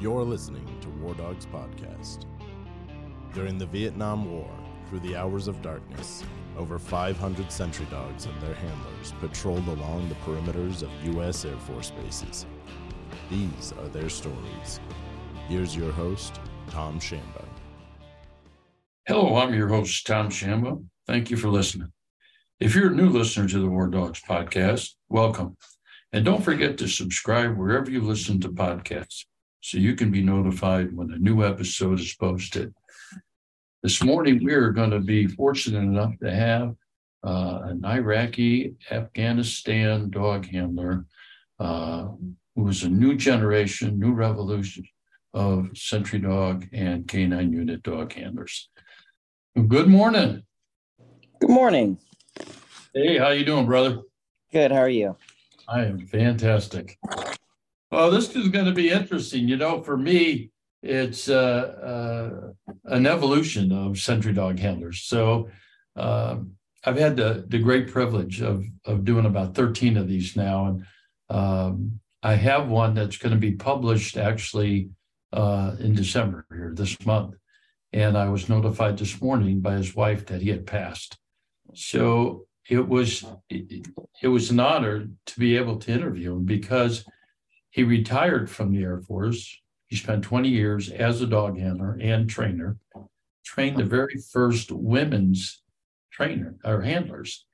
You're listening to War Dogs Podcast. During the Vietnam War, through the hours of darkness, over 500 sentry dogs and their handlers patrolled along the perimeters of U.S. Air Force bases. These are their stories. Here's your host, Tom Shamba. Hello, I'm your host, Tom Shamba. Thank you for listening. If you're a new listener to the War Dogs podcast, welcome. And don't forget to subscribe wherever you listen to podcasts so you can be notified when a new episode is posted. This morning, we are going to be fortunate enough to have uh, an Iraqi Afghanistan dog handler uh, who is a new generation, new revolution of Sentry Dog and Canine Unit dog handlers. Good morning. Good morning. Hey, how you doing, brother? Good. How are you? I am fantastic. Well, this is going to be interesting. You know, for me, it's uh, uh, an evolution of sentry dog handlers. So uh, I've had the, the great privilege of, of doing about 13 of these now. And um, I have one that's going to be published actually uh, in December here this month. And I was notified this morning by his wife that he had passed. So it was it, it was an honor to be able to interview him because he retired from the Air Force. He spent 20 years as a dog handler and trainer, trained the very first women's trainer or handlers.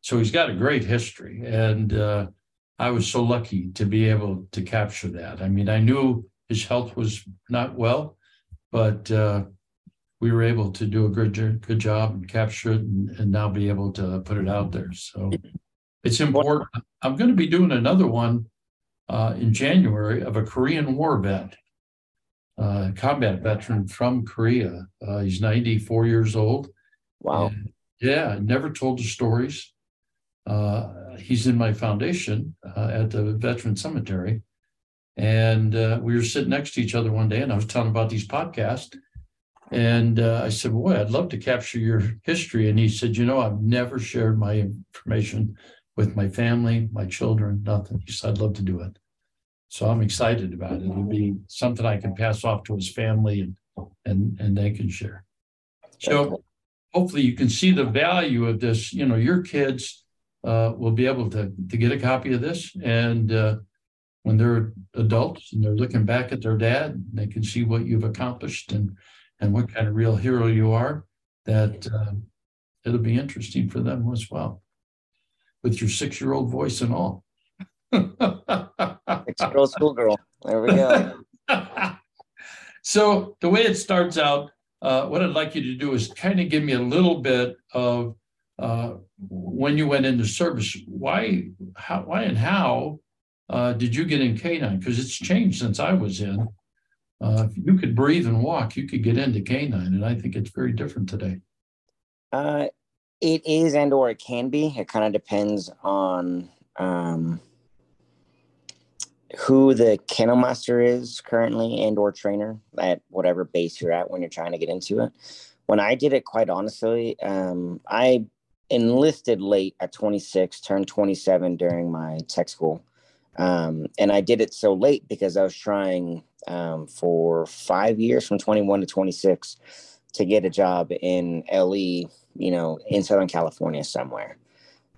So he's got a great history. And uh, I was so lucky to be able to capture that. I mean, I knew his health was not well, but uh, we were able to do a good, good job and capture it and, and now be able to put it out there. So it's important. I'm going to be doing another one uh, in January of a Korean War vet, uh, combat veteran from Korea. Uh, he's 94 years old. Wow. And, yeah, never told the stories. Uh, he's in my foundation uh, at the Veteran Cemetery. And uh, we were sitting next to each other one day, and I was telling about these podcasts. And I said, Boy, I'd love to capture your history. And he said, You know, I've never shared my information with my family, my children, nothing. He said, I'd love to do it. So I'm excited about it. It'll be something I can pass off to his family and and and they can share. So hopefully you can see the value of this. You know, your kids uh, will be able to to get a copy of this, and uh, when they're adults and they're looking back at their dad, they can see what you've accomplished and and what kind of real hero you are. That uh, it'll be interesting for them as well with your six year old voice and all. six year old schoolgirl. There we go. so, the way it starts out, uh, what I'd like you to do is kind of give me a little bit of uh, when you went into service. Why, how, why, and how uh, did you get in canine? Because it's changed since I was in. Uh, if you could breathe and walk, you could get into canine, and I think it's very different today. It is and or it can be. It kind of depends on um, who the kennel master is currently and or trainer at whatever base you're at when you're trying to get into it. When I did it, quite honestly, um, I enlisted late at 26, turned 27 during my tech school. Um, and I did it so late because I was trying um, for five years from 21 to 26 to get a job in LE you know, in Southern California somewhere.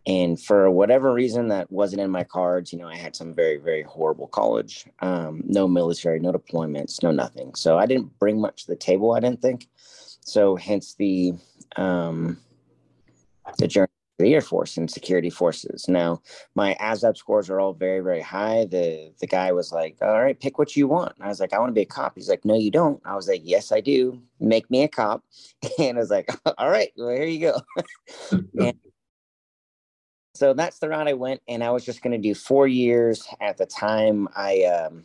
And for whatever reason that wasn't in my cards, you know, I had some very, very horrible college, um, no military, no deployments, no nothing. So I didn't bring much to the table, I didn't think. So hence the um, the journey the Air Force and security forces. Now, my ASVAB scores are all very, very high. The the guy was like, "All right, pick what you want." I was like, "I want to be a cop." He's like, "No, you don't." I was like, "Yes, I do. Make me a cop." And I was like, "All right, well, here you go." and so that's the route I went, and I was just going to do four years. At the time, I um,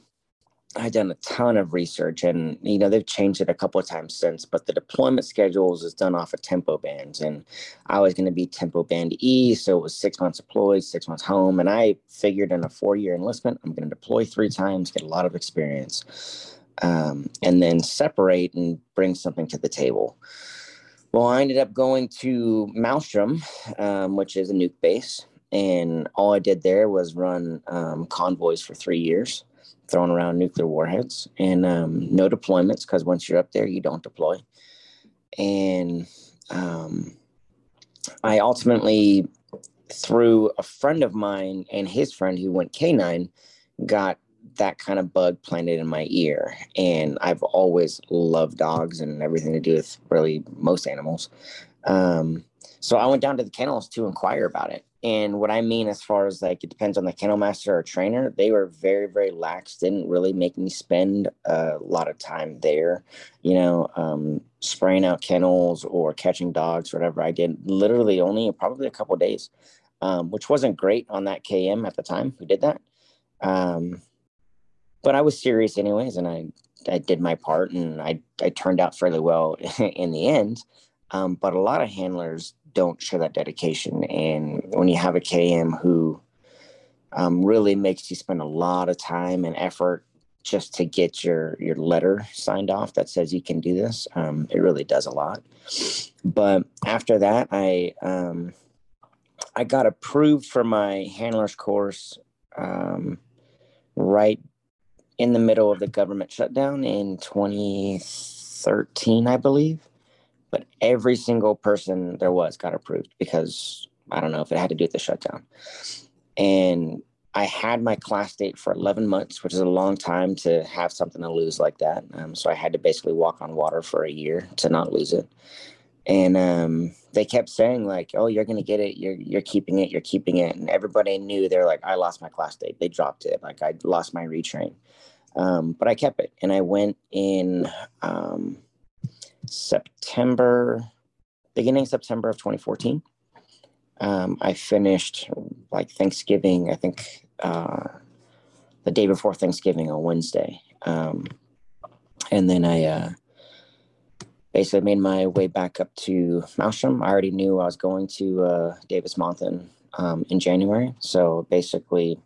I've done a ton of research and you know they've changed it a couple of times since, but the deployment schedules is done off of tempo bands. And I was going to be tempo band E, so it was six months deployed, six months home. And I figured in a four year enlistment, I'm going to deploy three times, get a lot of experience, um, and then separate and bring something to the table. Well, I ended up going to Malmstrom, um, which is a nuke base. And all I did there was run um, convoys for three years throwing around nuclear warheads and um, no deployments because once you're up there, you don't deploy. And um, I ultimately, through a friend of mine and his friend who went K9, got that kind of bug planted in my ear. And I've always loved dogs and everything to do with really most animals. Um, so I went down to the kennels to inquire about it. And what I mean, as far as like it depends on the kennel master or trainer, they were very, very lax, didn't really make me spend a lot of time there, you know, um, spraying out kennels or catching dogs, whatever I did, literally only probably a couple days, um, which wasn't great on that KM at the time who did that. Um, but I was serious anyways, and I, I did my part and I, I turned out fairly well in the end. Um, but a lot of handlers don't show that dedication. And when you have a KM who um, really makes you spend a lot of time and effort just to get your your letter signed off that says you can do this, um, it really does a lot. But after that, I um, I got approved for my handlers course um, right in the middle of the government shutdown in 2013, I believe but every single person there was got approved because I don't know if it had to do with the shutdown. And I had my class date for 11 months, which is a long time to have something to lose like that. Um, so I had to basically walk on water for a year to not lose it. And um, they kept saying like, "Oh, you're gonna get it. You're you're keeping it. You're keeping it." And everybody knew they're like, "I lost my class date. They dropped it. Like I lost my retrain." Um, but I kept it, and I went in. Um, September, beginning September of 2014. Um, I finished like Thanksgiving, I think uh, the day before Thanksgiving on Wednesday. Um, and then I uh, basically made my way back up to Malmstrom. I already knew I was going to uh, Davis-Monthan um, in January. So basically,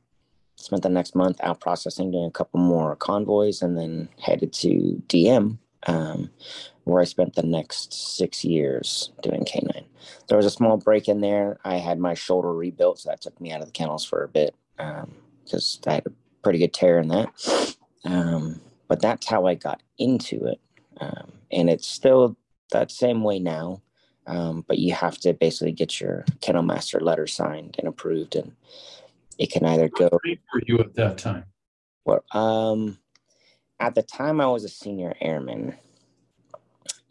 spent the next month out processing, doing a couple more convoys, and then headed to DM, um, where I spent the next six years doing K9. There was a small break in there. I had my shoulder rebuilt, so that took me out of the kennels for a bit because um, I had a pretty good tear in that. Um, but that's how I got into it. Um, and it's still that same way now. Um, but you have to basically get your kennel master letter signed and approved, and it can either go. for you at that time? Well, um, at the time I was a senior airman,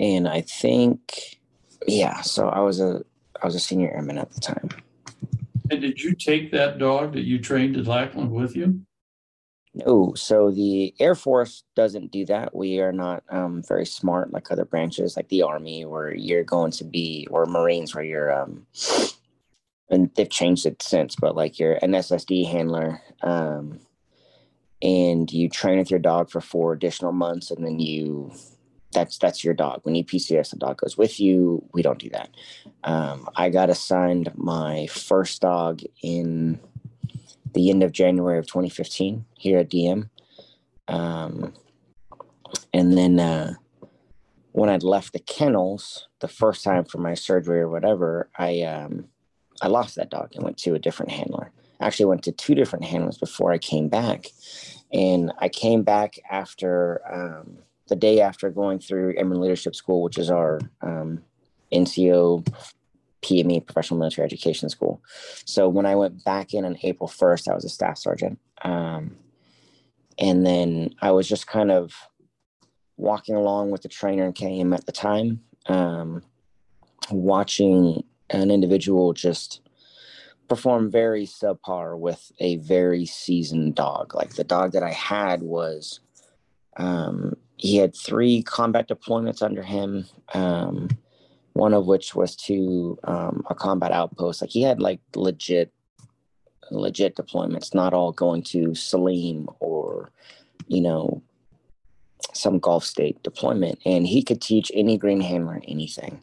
and I think, yeah. So I was a I was a senior airman at the time. And did you take that dog that you trained at Lackland with you? No, so the Air Force doesn't do that. We are not um, very smart like other branches, like the Army, where you're going to be, or Marines, where you're, um, and they've changed it since, but like you're an SSD handler, um, and you train with your dog for four additional months, and then you that's that's your dog. When you PCS, the dog goes with you. We don't do that. Um, I got assigned my first dog in the end of January of 2015 here at DM, um, and then uh, when I'd left the kennels the first time for my surgery or whatever, I um, I lost that dog and went to a different handler. Actually, went to two different handlers before I came back, and I came back after. The day after going through Airman Leadership School, which is our um, NCO PME Professional Military Education School. So when I went back in on April 1st, I was a staff sergeant. Um, and then I was just kind of walking along with the trainer and KM at the time, um, watching an individual just perform very subpar with a very seasoned dog. Like the dog that I had was um, he had three combat deployments under him, um, one of which was to um, a combat outpost. Like he had like legit, legit deployments, not all going to Salem or, you know, some Gulf state deployment. And he could teach any green handler anything.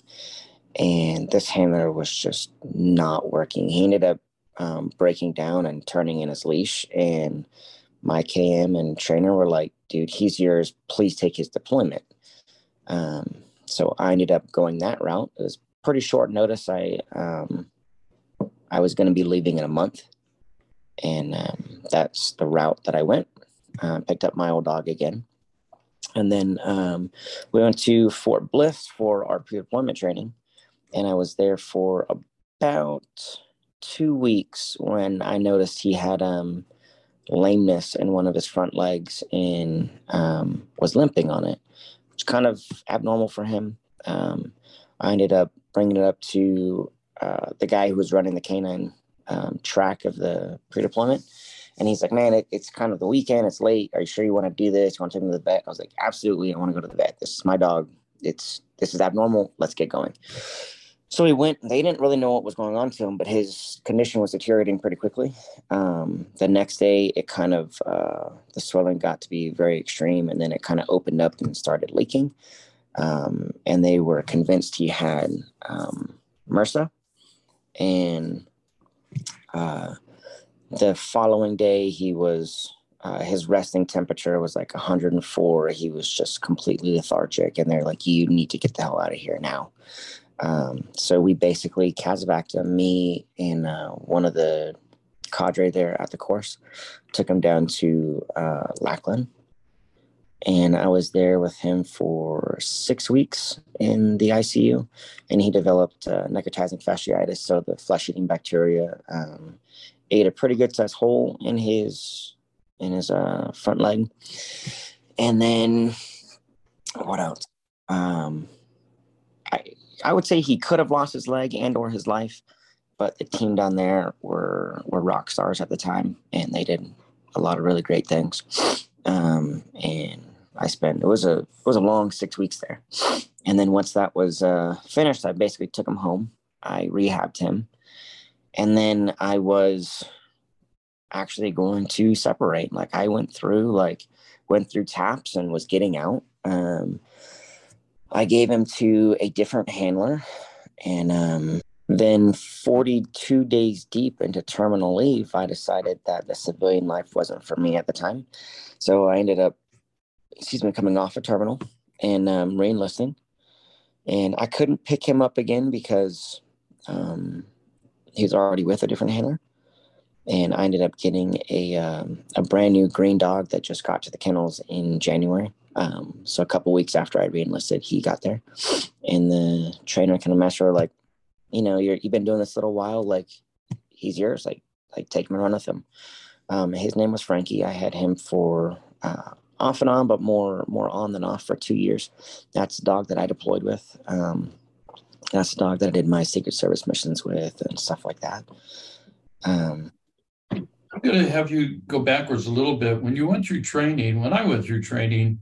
And this handler was just not working. He ended up um, breaking down and turning in his leash. And my KM and trainer were like, dude, he's yours. Please take his deployment. Um, so I ended up going that route. It was pretty short notice. I um, I was going to be leaving in a month, and um, that's the route that I went. uh, picked up my old dog again. And then um, we went to Fort Bliss for our pre deployment training. And I was there for about two weeks when I noticed he had um, lameness in one of his front legs and um, was limping on it, which kind of abnormal for him. Um, I ended up bringing it up to uh, the guy who was running the canine um, track of the pre-deployment, and he's like, "Man, it, it's kind of the weekend. It's late. Are you sure you want to do this? You want to take him to the vet?" I was like, "Absolutely, I want to go to the vet. This is my dog. It's this is abnormal. Let's get going." So he went. They didn't really know what was going on to him, but his condition was deteriorating pretty quickly. Um, the next day, it kind of uh, the swelling got to be very extreme, and then it kind of opened up and started leaking. Um, and they were convinced he had um, MRSA. And uh, the following day, he was uh, his resting temperature was like 104. He was just completely lethargic, and they're like, "You need to get the hell out of here now." Um, so we basically casevaced him. Me and uh, one of the cadre there at the course took him down to uh, Lackland, and I was there with him for six weeks in the ICU, and he developed uh, necrotizing fasciitis, so the flesh-eating bacteria um, ate a pretty good sized hole in his in his uh, front leg, and then what else? Um, I would say he could have lost his leg and or his life, but the team down there were were rock stars at the time, and they did a lot of really great things. Um, and I spent it was a it was a long six weeks there, and then once that was uh, finished, I basically took him home. I rehabbed him, and then I was actually going to separate. Like I went through like went through taps and was getting out. Um, I gave him to a different handler, and um, then 42 days deep into terminal leave, I decided that the civilian life wasn't for me at the time. So I ended up, excuse me, coming off a terminal and um, reenlisting. And I couldn't pick him up again because um, he was already with a different handler. And I ended up getting a um, a brand new green dog that just got to the kennels in January. Um, so a couple weeks after I reenlisted, he got there, and the trainer kind of master like, you know, you're you've been doing this a little while, like he's yours, like like take him and run with him. Um, his name was Frankie. I had him for uh, off and on, but more more on than off for two years. That's the dog that I deployed with. Um, that's the dog that I did my Secret Service missions with and stuff like that. Um, I'm going to have you go backwards a little bit. When you went through training, when I went through training,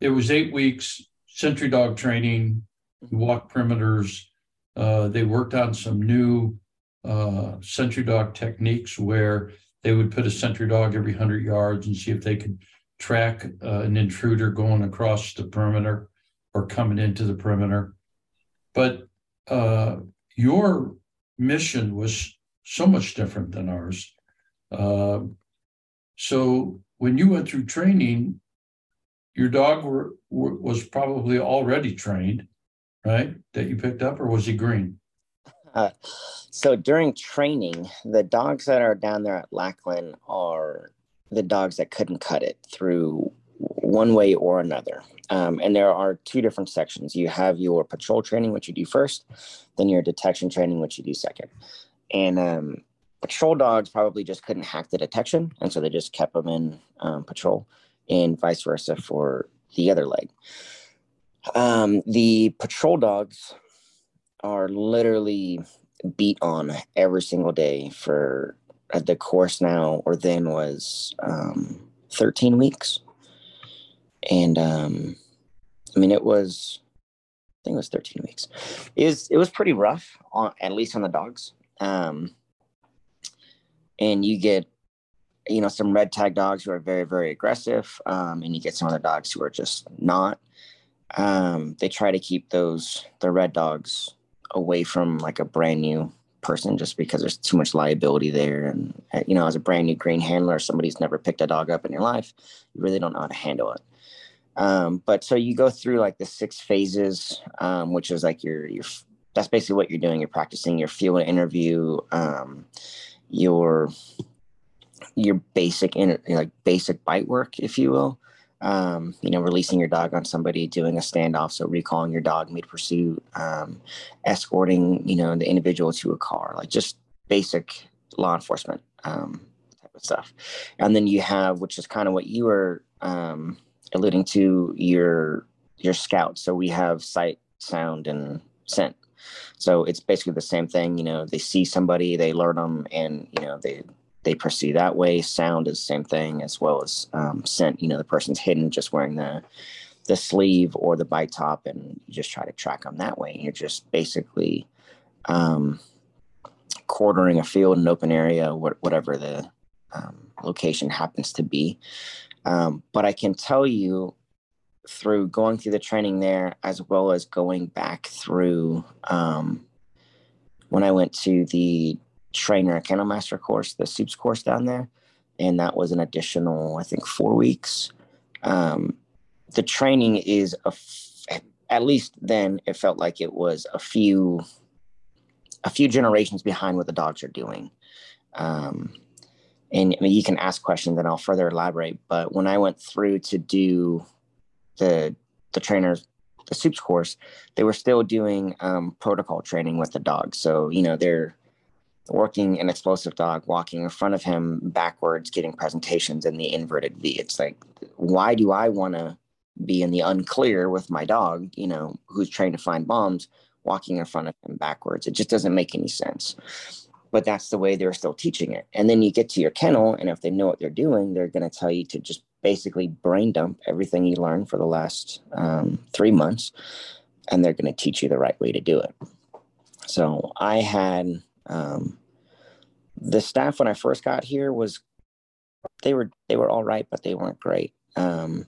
it was eight weeks sentry dog training, walk perimeters. Uh, they worked on some new uh, sentry dog techniques where they would put a sentry dog every 100 yards and see if they could track uh, an intruder going across the perimeter or coming into the perimeter. But uh, your mission was so much different than ours. Uh, so when you went through training, your dog were, were, was probably already trained, right? That you picked up, or was he green? Uh, so during training, the dogs that are down there at Lackland are the dogs that couldn't cut it through one way or another. Um, and there are two different sections. You have your patrol training, which you do first, then your detection training, which you do second. And um, patrol dogs probably just couldn't hack the detection, and so they just kept them in um, patrol, and vice versa for the other leg. Um, the patrol dogs are literally beat on every single day for uh, the course now or then was um, 13 weeks. And um, I mean, it was, I think it was 13 weeks. It was, it was pretty rough, on, at least on the dogs. Um, and you get you know some red tag dogs who are very very aggressive um, and you get some other dogs who are just not. Um, they try to keep those the red dogs away from like a brand new person just because there's too much liability there. And you know as a brand new green handler somebody's never picked a dog up in your life you really don't know how to handle it. Um, but so you go through like the six phases um, which is like your your that's basically what you're doing. You're practicing your field interview um, your your basic in like basic bite work, if you will. Um, you know, releasing your dog on somebody, doing a standoff, so recalling your dog mid pursuit, um, escorting, you know, the individual to a car, like just basic law enforcement um, type of stuff. And then you have, which is kind of what you were um, alluding to, your your scout. So we have sight, sound, and scent. So it's basically the same thing. You know, they see somebody, they learn them, and you know they they pursue that way. Sound is the same thing as well as um, scent. You know, the person's hidden just wearing the the sleeve or the bite top, and you just try to track them that way. You're just basically um, quartering a field, an open area, wh- whatever the um, location happens to be. Um, but I can tell you through going through the training there, as well as going back through um, when I went to the trainer a kennel master course, the soups course down there, and that was an additional, I think, four weeks. Um, the training is a f- at least then it felt like it was a few a few generations behind what the dogs are doing. Um, and I mean, you can ask questions and I'll further elaborate. But when I went through to do the the trainers the soups course, they were still doing um, protocol training with the dogs. So you know they're working an explosive dog, walking in front of him backwards, getting presentations in the inverted V. It's like, why do I want to be in the unclear with my dog? You know, who's trying to find bombs, walking in front of him backwards? It just doesn't make any sense. But that's the way they're still teaching it. And then you get to your kennel, and if they know what they're doing, they're going to tell you to just basically brain dump everything you learned for the last um, three months, and they're going to teach you the right way to do it. So I had um, the staff when I first got here was they were they were all right, but they weren't great. Um,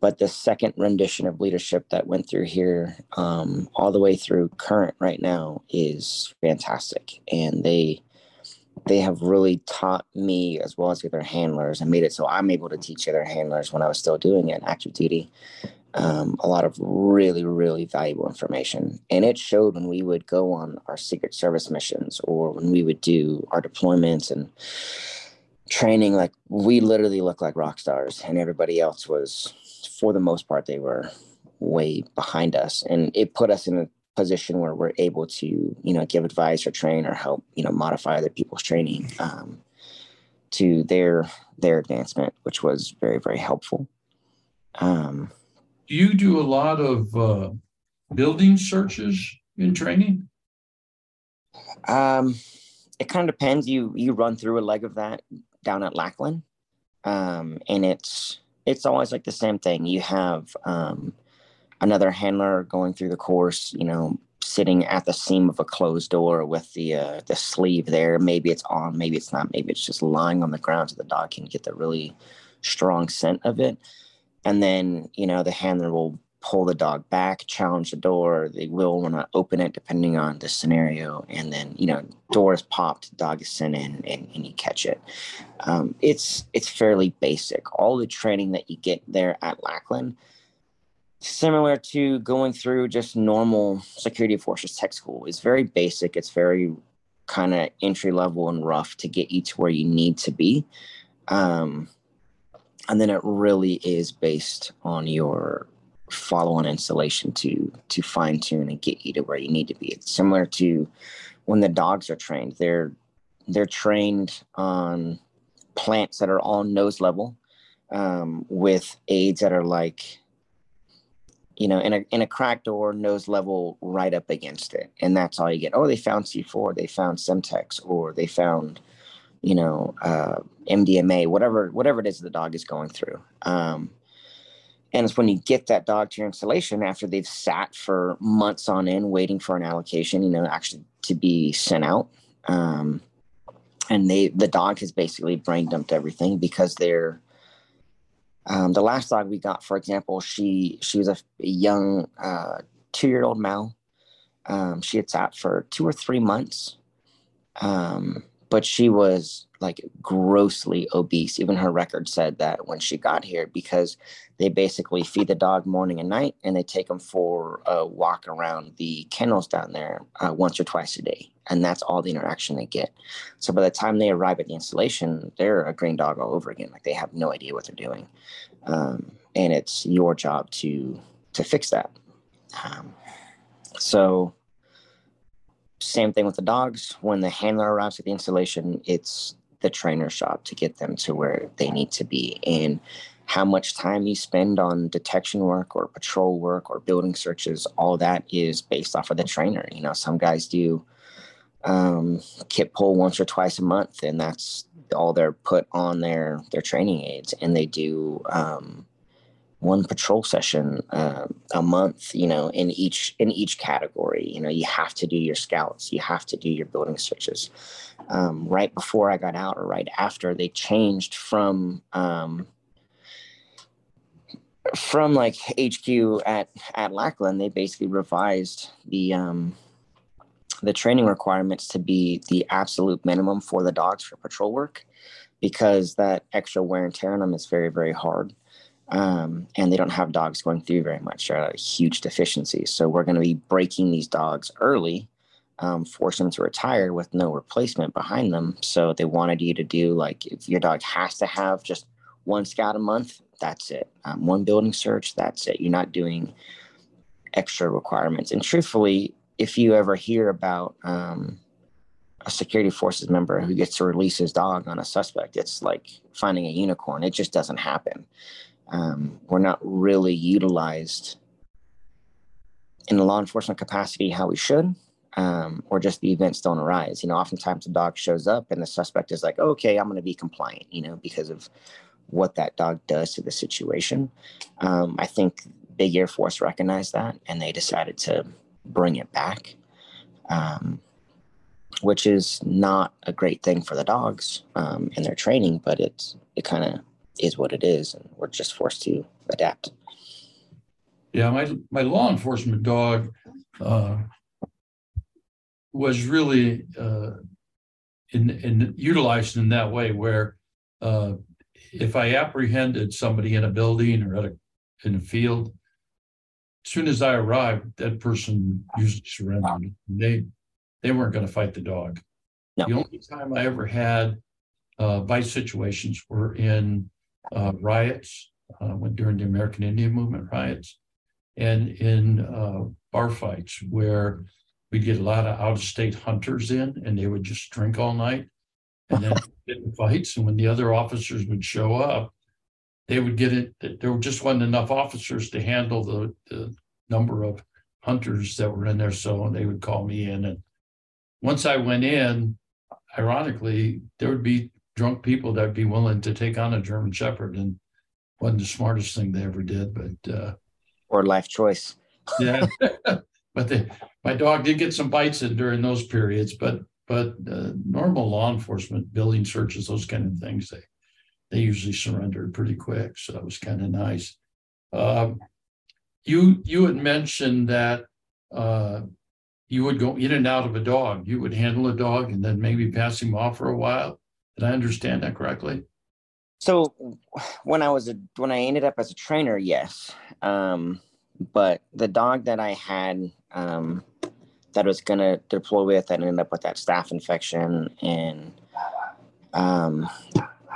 but the second rendition of leadership that went through here, um, all the way through current right now, is fantastic, and they they have really taught me as well as the other handlers and made it so I'm able to teach other handlers when I was still doing it active duty. Um, a lot of really, really valuable information. And it showed when we would go on our Secret Service missions or when we would do our deployments and training. Like we literally looked like rock stars, and everybody else was, for the most part, they were way behind us. And it put us in a position where we're able to you know give advice or train or help you know modify other people's training um, to their their advancement which was very very helpful um, do you do a lot of uh, building searches in training um, it kind of depends you you run through a leg of that down at lackland um, and it's it's always like the same thing you have um, another handler going through the course, you know, sitting at the seam of a closed door with the uh, the sleeve there. Maybe it's on, maybe it's not. Maybe it's just lying on the ground so the dog can get the really strong scent of it. And then you know the handler will pull the dog back, challenge the door. They will want to open it depending on the scenario. And then you know door is popped, dog is sent in, and, and you catch it. Um, it's it's fairly basic. All the training that you get there at Lackland similar to going through just normal security forces tech school. It's very basic. It's very kind of entry level and rough to get you to where you need to be. Um, and then it really is based on your follow-on installation to to fine tune and get you to where you need to be. It's similar to when the dogs are trained. They're they're trained on plants that are all nose level um, with aids that are like you know, in a in a cracked door, nose level right up against it, and that's all you get. Oh, they found C4, they found Semtex, or they found, you know, uh, MDMA, whatever whatever it is the dog is going through. Um, and it's when you get that dog to your installation after they've sat for months on end waiting for an allocation, you know, actually to be sent out. Um, and they the dog has basically brain dumped everything because they're um, the last dog we got, for example, she she was a, a young uh, two year old Mal. Um, she had sat for two or three months, um, but she was like grossly obese. Even her record said that when she got here because they basically feed the dog morning and night and they take them for a walk around the kennels down there uh, once or twice a day. And that's all the interaction they get. So by the time they arrive at the installation, they're a green dog all over again. Like they have no idea what they're doing. Um, and it's your job to to fix that. Um, so same thing with the dogs. When the handler arrives at the installation, it's the trainer's job to get them to where they need to be. And how much time you spend on detection work or patrol work or building searches, all that is based off of the trainer. You know, some guys do um, kit pull once or twice a month, and that's all they're put on their their training aids. And they do um, one patrol session uh, a month you know in each in each category. You know you have to do your scouts you have to do your building searches. Um, right before i got out or right after they changed from um, from like hq at at lackland they basically revised the um, the training requirements to be the absolute minimum for the dogs for patrol work because that extra wear and tear on them is very very hard um, and they don't have dogs going through very much. They're a huge deficiency. So we're going to be breaking these dogs early, um, force them to retire with no replacement behind them. So they wanted you to do like if your dog has to have just one scout a month, that's it. Um, one building search, that's it. You're not doing extra requirements. And truthfully, if you ever hear about um, a security forces member who gets to release his dog on a suspect, it's like finding a unicorn. It just doesn't happen um, we're not really utilized in a law enforcement capacity how we should, um, or just the events don't arise. You know, oftentimes the dog shows up and the suspect is like, okay, I'm going to be compliant, you know, because of what that dog does to the situation. Um, I think Big Air Force recognized that and they decided to bring it back, um, which is not a great thing for the dogs um, in their training, but it's it kind of is what it is, and we're just forced to adapt. Yeah, my my law enforcement dog uh, was really uh, in, in utilized in that way, where uh, if I apprehended somebody in a building or at a in a field, as soon as I arrived, that person usually surrendered. They they weren't going to fight the dog. No. The only time I ever had uh, vice situations were in uh, riots uh, when during the American Indian Movement riots, and in uh, bar fights where we'd get a lot of out-of-state hunters in, and they would just drink all night, and then get in fights. And when the other officers would show up, they would get it. There just wasn't enough officers to handle the, the number of hunters that were in there, so they would call me in. And once I went in, ironically, there would be drunk people that'd be willing to take on a German Shepherd, and wasn't the smartest thing they ever did, but uh, or life choice. yeah, but they, my dog did get some bites in during those periods, but but uh, normal law enforcement, building searches, those kind of things, they they usually surrendered pretty quick, so that was kind of nice. Um, you you had mentioned that uh, you would go in and out of a dog. You would handle a dog and then maybe pass him off for a while. Did I understand that correctly? So when I was a when I ended up as a trainer, yes. Um, but the dog that I had um, that was gonna deploy with that ended up with that staph infection and um,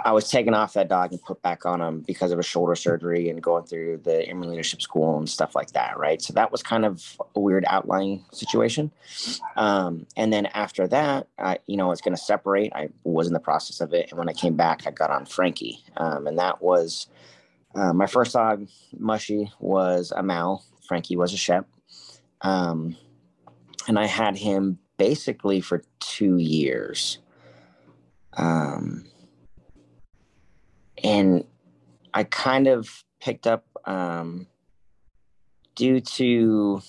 I was taken off that dog and put back on him because of a shoulder surgery and going through the Airman Leadership School and stuff like that, right? So that was kind of a weird outlying situation. Um, and then after that, I, you know, I was going to separate. I was in the process of it, and when I came back, I got on Frankie, um, and that was uh, my first dog. Mushy was a Mal. Frankie was a Shep, um, and I had him basically for two years. Um, and I kind of picked up um, due to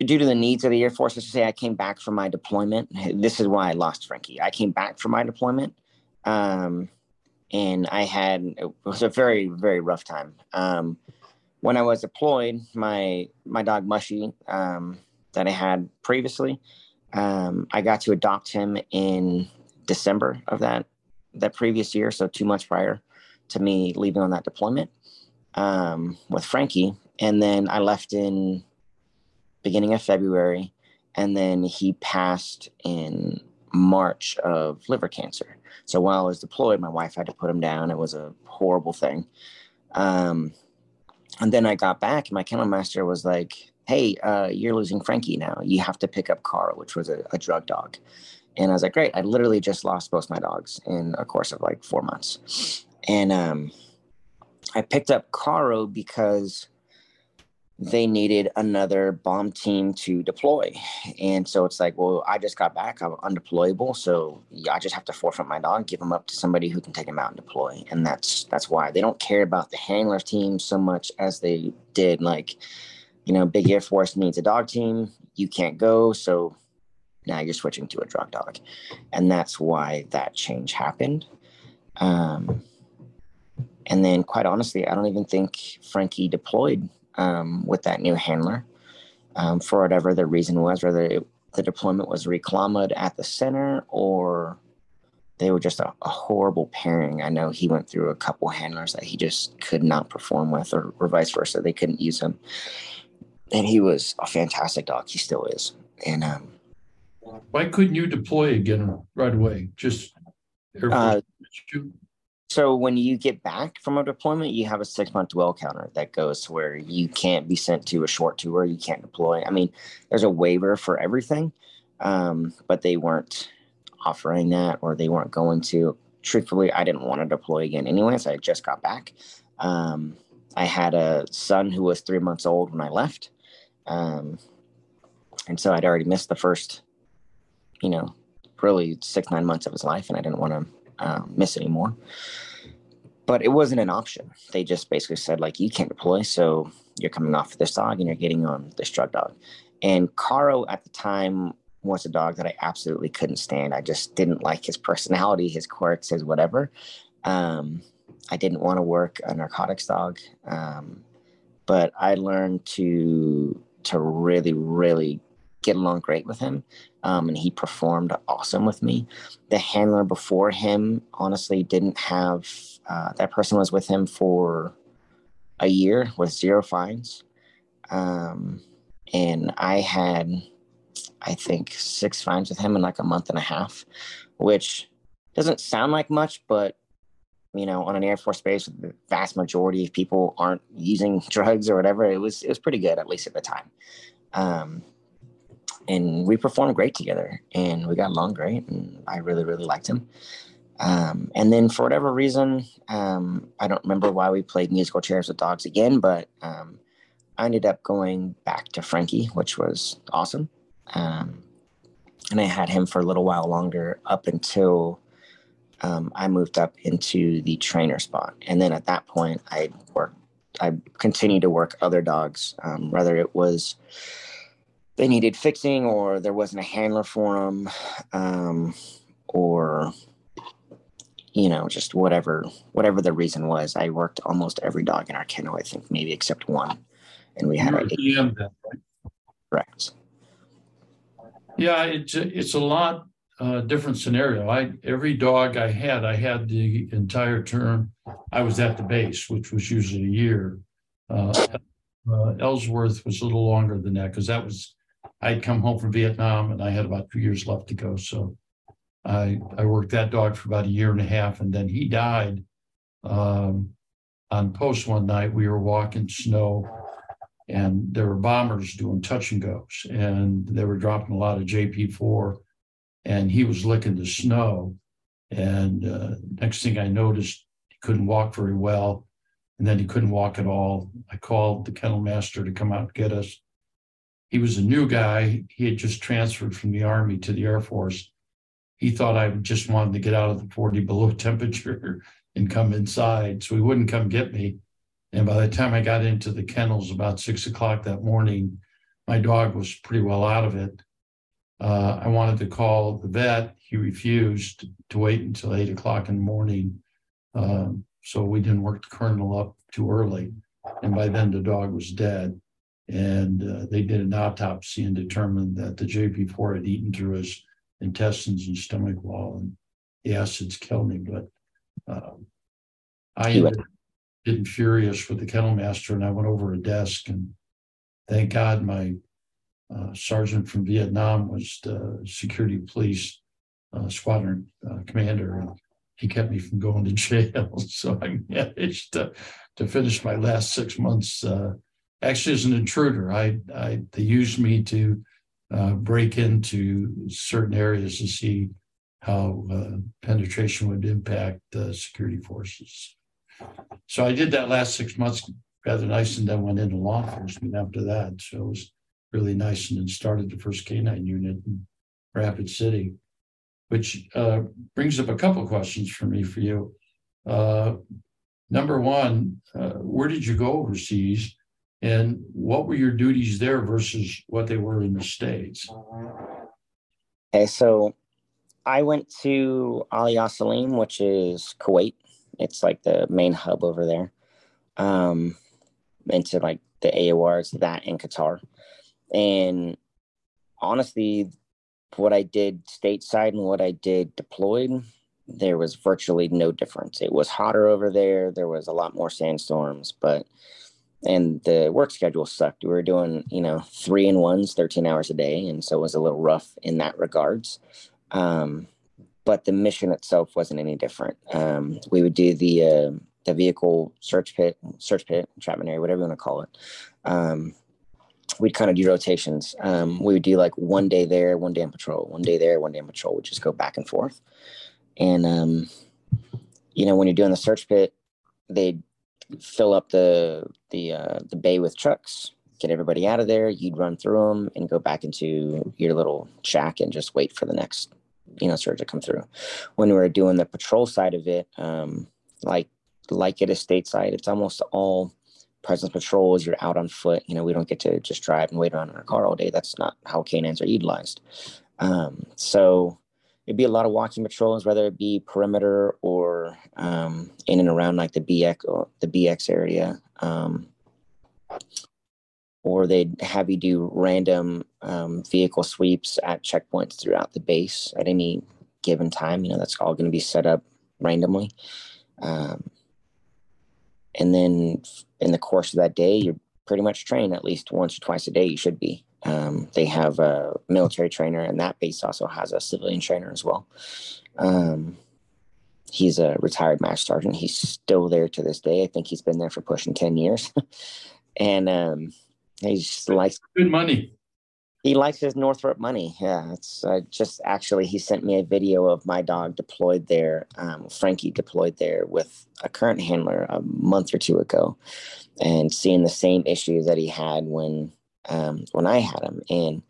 due to the needs of the Air Force. Let's say I came back from my deployment. This is why I lost Frankie. I came back from my deployment, um, and I had it was a very very rough time. Um, when I was deployed, my my dog Mushy um, that I had previously Um, I got to adopt him in December of that that previous year, so two months prior to me leaving on that deployment um, with Frankie, and then I left in beginning of February, and then he passed in March of liver cancer. So while I was deployed, my wife had to put him down. It was a horrible thing. Um, and then I got back, and my kennel master was like, "Hey, uh, you're losing Frankie now. You have to pick up Carl, which was a, a drug dog." And I was like, "Great! I literally just lost both my dogs in a course of like four months." And um, I picked up Caro because they needed another bomb team to deploy. And so it's like, well, I just got back. I'm undeployable. So yeah, I just have to forfeit my dog, give him up to somebody who can take him out and deploy. And that's that's why they don't care about the handlers team so much as they did like, you know, Big Air Force needs a dog team. You can't go. So now you're switching to a drug dog. And that's why that change happened. Um, and then quite honestly, I don't even think Frankie deployed um, with that new handler um, for whatever the reason was, whether it, the deployment was reclamaed at the center or they were just a, a, horrible pairing. I know he went through a couple handlers that he just could not perform with, or, or vice versa. They couldn't use him. And he was a fantastic dog. He still is. And um, why couldn't you deploy again right away? Just uh, so when you get back from a deployment, you have a six month dwell counter that goes to where you can't be sent to a short tour, you can't deploy. I mean, there's a waiver for everything, um, but they weren't offering that or they weren't going to. Truthfully, I didn't want to deploy again anyways. I just got back. Um, I had a son who was three months old when I left. Um, and so I'd already missed the first, you know, really six, nine months of his life, and I didn't want to um, miss anymore. But it wasn't an option. They just basically said like you can't deploy, so you're coming off this dog and you're getting on this drug dog. And Caro at the time was a dog that I absolutely couldn't stand. I just didn't like his personality, his quirks, his whatever. Um, I didn't want to work a narcotics dog, um, but I learned to to really, really get along great with him. Um, and he performed awesome with me. The handler before him, honestly, didn't have uh, that person was with him for a year with zero fines. Um, and I had, I think, six fines with him in like a month and a half, which doesn't sound like much, but you know, on an Air Force base, the vast majority of people aren't using drugs or whatever. It was it was pretty good, at least at the time. Um, and we performed great together and we got along great and i really really liked him. Um, and then for whatever reason um, i don't remember why we played musical chairs with dogs again but um, i ended up going back to frankie which was awesome. Um, and i had him for a little while longer up until um, i moved up into the trainer spot. And then at that point i worked i continued to work other dogs um, whether it was they needed fixing or there wasn't a handler for them um, or you know just whatever whatever the reason was i worked almost every dog in our kennel i think maybe except one and we had a PM then, right? correct Yeah, it's a, it's a lot uh, different scenario. I every dog I had, I had the entire term I was at the base, which was usually a year. Uh, uh, Ellsworth was a little longer than that because that was I'd come home from Vietnam and I had about two years left to go. So I I worked that dog for about a year and a half, and then he died um, on post one night. We were walking snow, and there were bombers doing touch and goes, and they were dropping a lot of JP four, and he was licking the snow. And uh, next thing I noticed, he couldn't walk very well, and then he couldn't walk at all. I called the kennel master to come out and get us he was a new guy. He had just transferred from the Army to the Air Force. He thought I just wanted to get out of the 40 below temperature and come inside. So he wouldn't come get me. And by the time I got into the kennels about six o'clock that morning, my dog was pretty well out of it. Uh, I wanted to call the vet. He refused to wait until eight o'clock in the morning. Um, so we didn't work the colonel up too early. And by then the dog was dead. And uh, they did an autopsy and determined that the JP4 had eaten through his intestines and stomach wall, and the acids killed him. But um, I ended getting furious with the kennel master, and I went over a desk, and thank God my uh, sergeant from Vietnam was the security police uh, squadron uh, commander, and he kept me from going to jail. So I managed to, to finish my last six months uh, actually as an intruder. I, I they used me to uh, break into certain areas to see how uh, penetration would impact security forces. So I did that last six months rather nice, and then went into law enforcement after that. So it was really nice, and then started the first canine unit in Rapid City, which uh, brings up a couple questions for me for you. Uh, number one, uh, where did you go overseas? And what were your duties there versus what they were in the States? Okay, so I went to Ali Al Salem, which is Kuwait. It's like the main hub over there. Um, into like the AORs, that in Qatar. And honestly, what I did stateside and what I did deployed, there was virtually no difference. It was hotter over there. There was a lot more sandstorms, but and the work schedule sucked. We were doing, you know, three and ones, 13 hours a day. And so it was a little rough in that regards. Um, but the mission itself wasn't any different. Um, we would do the, uh, the vehicle search pit, search pit, entrapment area, whatever you want to call it. Um, we'd kind of do rotations. Um, we would do like one day there, one day on patrol, one day there, one day on patrol. We'd just go back and forth. And, um, you know, when you're doing the search pit, they'd fill up the the uh, the bay with trucks, get everybody out of there. You'd run through them and go back into your little shack and just wait for the next you know surge to come through. When we were doing the patrol side of it, um, like like at it is stateside, it's almost all presence patrols. You're out on foot. You know, we don't get to just drive and wait around in our car all day. That's not how canines are utilized. Um, so it'd be a lot of walking patrols, whether it be perimeter or um, in and around like the BX or the BX area. Um, or they'd have you do random um, vehicle sweeps at checkpoints throughout the base at any given time. You know, that's all going to be set up randomly. Um, and then in the course of that day, you're pretty much trained at least once or twice a day. You should be. Um, they have a military trainer, and that base also has a civilian trainer as well. Um, he's a retired master sergeant. He's still there to this day. I think he's been there for pushing 10 years. and um, he just likes good money. He likes his Northrop money. Yeah, it's uh, just actually he sent me a video of my dog deployed there. Um, Frankie deployed there with a current handler a month or two ago, and seeing the same issues that he had when um, when I had him. And,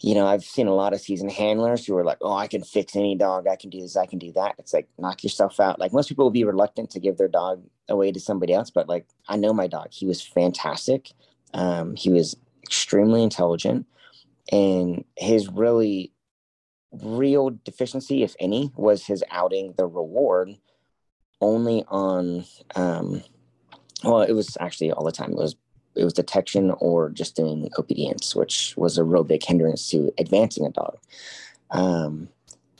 you know, I've seen a lot of seasoned handlers who are like, oh, I can fix any dog. I can do this. I can do that. It's like, knock yourself out. Like, most people will be reluctant to give their dog away to somebody else. But, like, I know my dog. He was fantastic. Um, he was extremely intelligent. And his really real deficiency, if any, was his outing the reward only on, um, well, it was actually all the time. It was it was detection or just doing obedience, which was a real big hindrance to advancing a dog. Um,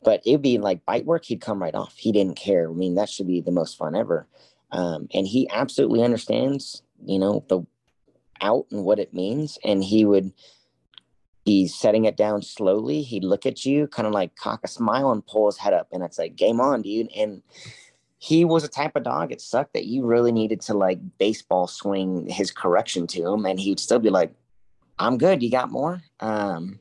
but it'd be like bite work, he'd come right off. He didn't care. I mean, that should be the most fun ever. Um, and he absolutely understands, you know, the out and what it means. And he would be setting it down slowly. He'd look at you, kind of like cock a smile and pull his head up. And it's like, game on, dude. And he was a type of dog. It sucked that you really needed to like baseball swing his correction to him, and he'd still be like, "I'm good. You got more." Um,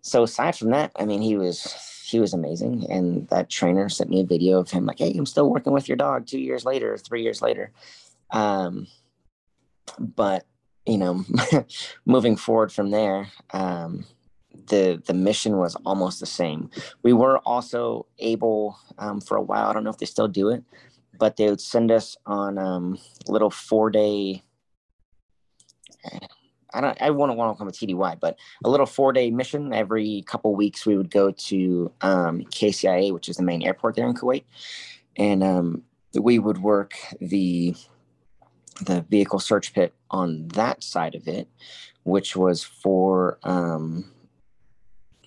so aside from that, I mean, he was he was amazing, and that trainer sent me a video of him like, "Hey, I'm still working with your dog two years later, three years later." Um, but you know, moving forward from there, um, the the mission was almost the same. We were also able um, for a while. I don't know if they still do it, but they would send us on um, little four day. I don't. I wouldn't want to call it TDY, but a little four day mission. Every couple weeks, we would go to um, KCIA, which is the main airport there in Kuwait, and um, we would work the the vehicle search pit on that side of it, which was for um,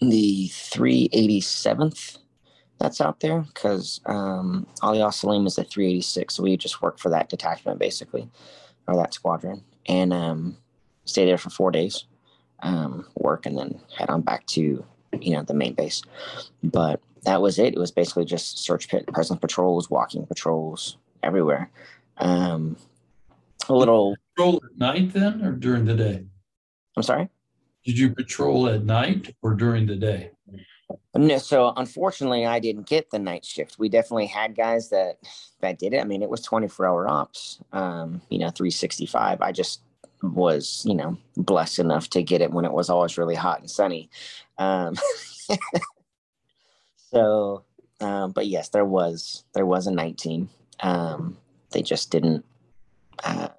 the 387th that's out there because um, Ali Al Salem is a 386. So we just worked for that detachment basically, or that squadron, and um, stay there for four days, um, work, and then head on back to you know the main base. But that was it. It was basically just search pit, presence patrols, walking patrols everywhere. Um, a little patrol at night then, or during the day? I'm sorry. Did you patrol at night or during the day? No, so unfortunately, I didn't get the night shift. We definitely had guys that that did it. I mean, it was 24 hour ops, um, you know, 365. I just was, you know, blessed enough to get it when it was always really hot and sunny. Um, so, um, but yes, there was there was a 19. Um, they just didn't. Uh,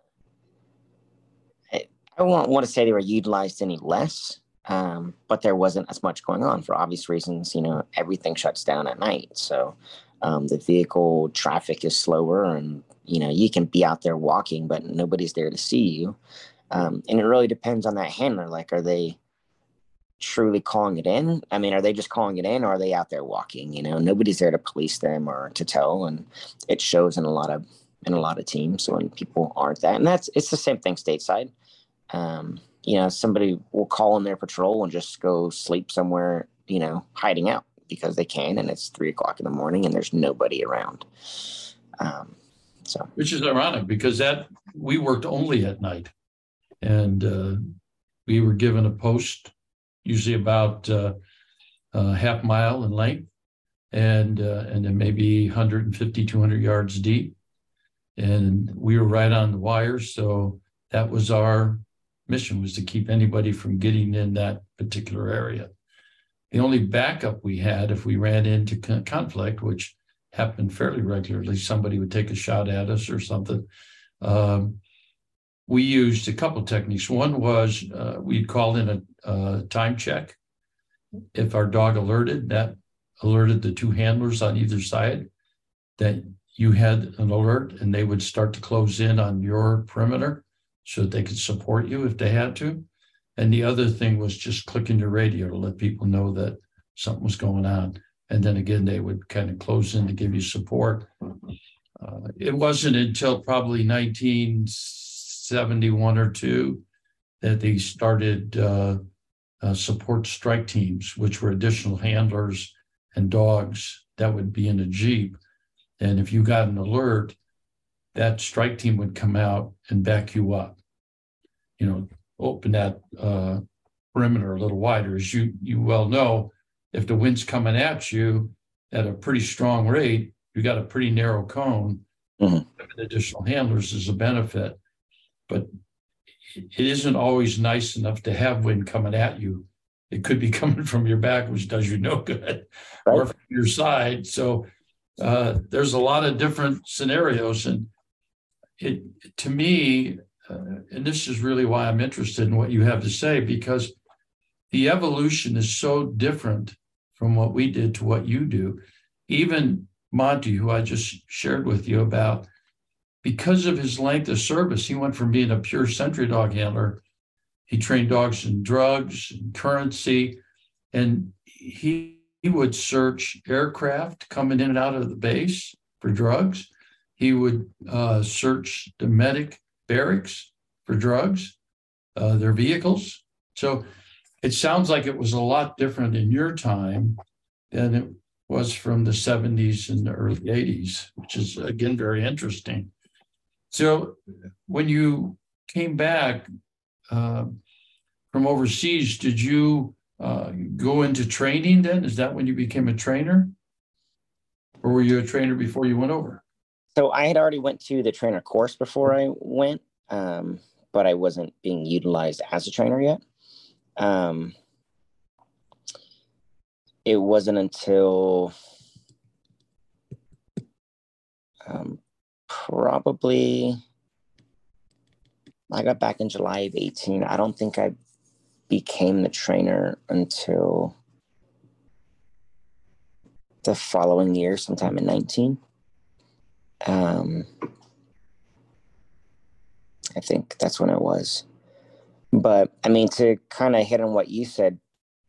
I, won't want to say they were utilized any less, um, but there wasn't as much going on for obvious reasons. You know, everything shuts down at night, so um, the vehicle traffic is slower, and you know you can be out there walking, but nobody's there to see you. Um, and it really depends on that handler. Like, are they truly calling it in? I mean, are they just calling it in, or are they out there walking? You know, nobody's there to police them or to tell, and it shows in a lot of in a lot of teams when people aren't that. And that's it's the same thing stateside. Um, you know, somebody will call in their patrol and just go sleep somewhere, you know, hiding out because they can, and it's three o'clock in the morning and there's nobody around. Um, so, which is ironic because that we worked only at night, and uh, we were given a post, usually about uh, a half mile in length, and uh, and then maybe 150, 200 yards deep, and we were right on the wire, So that was our mission was to keep anybody from getting in that particular area. The only backup we had if we ran into conflict, which happened fairly regularly, somebody would take a shot at us or something. Um, we used a couple techniques. One was uh, we'd call in a time check. If our dog alerted, that alerted the two handlers on either side that you had an alert and they would start to close in on your perimeter so that they could support you if they had to. And the other thing was just clicking your radio to let people know that something was going on. And then again, they would kind of close in to give you support. Uh, it wasn't until probably 1971 or two that they started uh, uh, support strike teams, which were additional handlers and dogs that would be in a Jeep. And if you got an alert, that strike team would come out and back you up. You know, open that uh, perimeter a little wider. As you you well know, if the wind's coming at you at a pretty strong rate, you got a pretty narrow cone. Mm-hmm. Additional handlers is a benefit, but it isn't always nice enough to have wind coming at you. It could be coming from your back, which does you no good, right. or from your side. So uh, there's a lot of different scenarios, and it to me, uh, and this is really why I'm interested in what you have to say because the evolution is so different from what we did to what you do. Even Monty, who I just shared with you about, because of his length of service, he went from being a pure sentry dog handler. He trained dogs in drugs and currency, and he, he would search aircraft coming in and out of the base for drugs. He would uh, search the medic barracks for drugs, uh, their vehicles. So it sounds like it was a lot different in your time than it was from the 70s and the early 80s, which is again very interesting. So when you came back uh, from overseas, did you uh, go into training then? Is that when you became a trainer? Or were you a trainer before you went over? So I had already went to the trainer course before I went, um, but I wasn't being utilized as a trainer yet. Um, it wasn't until um, probably I got back in July of 18. I don't think I became the trainer until the following year, sometime in 19. Um, I think that's when it was. But I mean, to kind of hit on what you said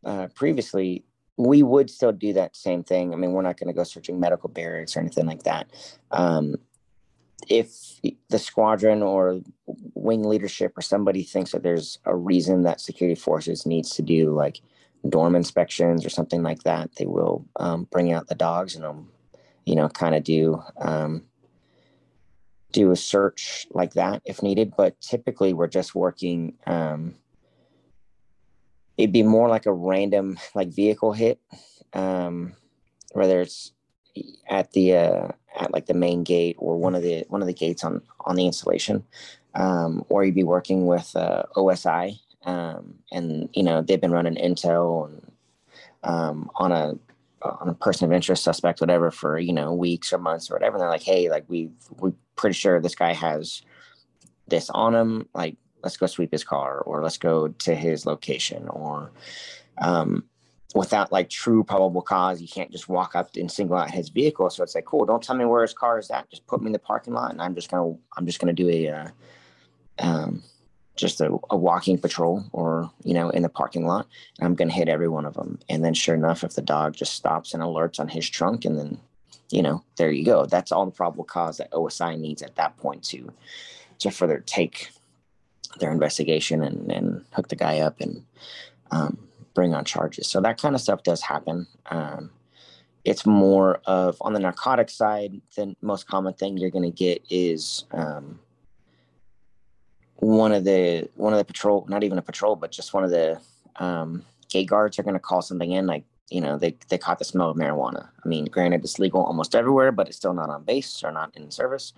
uh, previously, we would still do that same thing. I mean, we're not going to go searching medical barracks or anything like that. Um, if the squadron or wing leadership or somebody thinks that there's a reason that security forces needs to do like dorm inspections or something like that, they will um, bring out the dogs and um, you know, kind of do um, do a search like that if needed. But typically, we're just working. Um, it'd be more like a random like vehicle hit, um, whether it's at the uh, at like the main gate or one of the one of the gates on on the installation, um, or you'd be working with uh, OSI, um, and you know they've been running intel and um, on a on a person of interest, suspect, whatever, for you know weeks or months or whatever. And they're like, hey, like we we're pretty sure this guy has this on him. Like, let's go sweep his car, or let's go to his location, or um, without like true probable cause, you can't just walk up and single out his vehicle. So it's like, cool, don't tell me where his car is at. Just put me in the parking lot, and I'm just gonna I'm just gonna do a uh, um, just a, a, walking patrol or you know in the parking lot i'm going to hit every one of them and then sure enough if the dog just stops and alerts on his trunk and then you know there you go. That's all the probable cause that osi needs at that point to to further take their investigation and, and hook the guy up and um, bring on charges. So that kind of stuff does happen. Um, it's more of on the narcotic side the most common thing you're going to get is um, one of the one of the patrol, not even a patrol, but just one of the um, gate guards are going to call something in, like you know they they caught the smell of marijuana. I mean, granted, it's legal almost everywhere, but it's still not on base or not in service.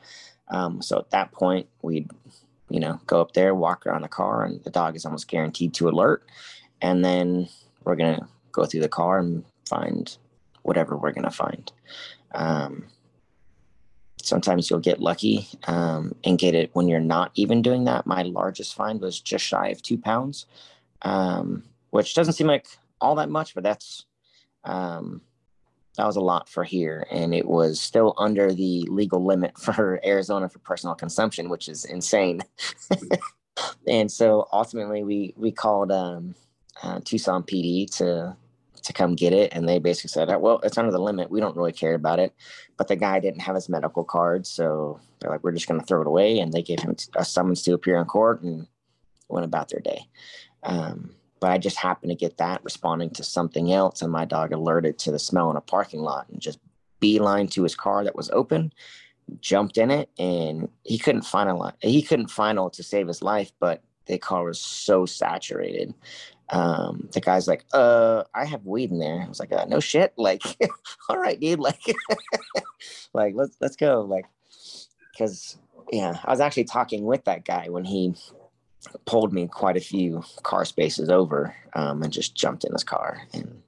Um, so at that point, we'd you know go up there, walk around the car, and the dog is almost guaranteed to alert, and then we're gonna go through the car and find whatever we're gonna find. Um, sometimes you'll get lucky um, and get it when you're not even doing that. My largest find was just shy of two pounds, um, which doesn't seem like all that much, but that's um, that was a lot for here, and it was still under the legal limit for Arizona for personal consumption, which is insane. and so ultimately, we we called um, uh, Tucson PD to to come get it. And they basically said, well, it's under the limit. We don't really care about it. But the guy didn't have his medical card. So they're like, we're just going to throw it away. And they gave him a summons to appear in court and went about their day. Um, but I just happened to get that responding to something else. And my dog alerted to the smell in a parking lot and just beeline to his car that was open, jumped in it. And he couldn't final, he couldn't final to save his life, but the car was so saturated um, the guy's like, uh, I have weed in there. I was like, uh, no shit. Like, all right, dude. Like, like let's let's go. Like, because yeah, I was actually talking with that guy when he pulled me quite a few car spaces over um, and just jumped in his car. And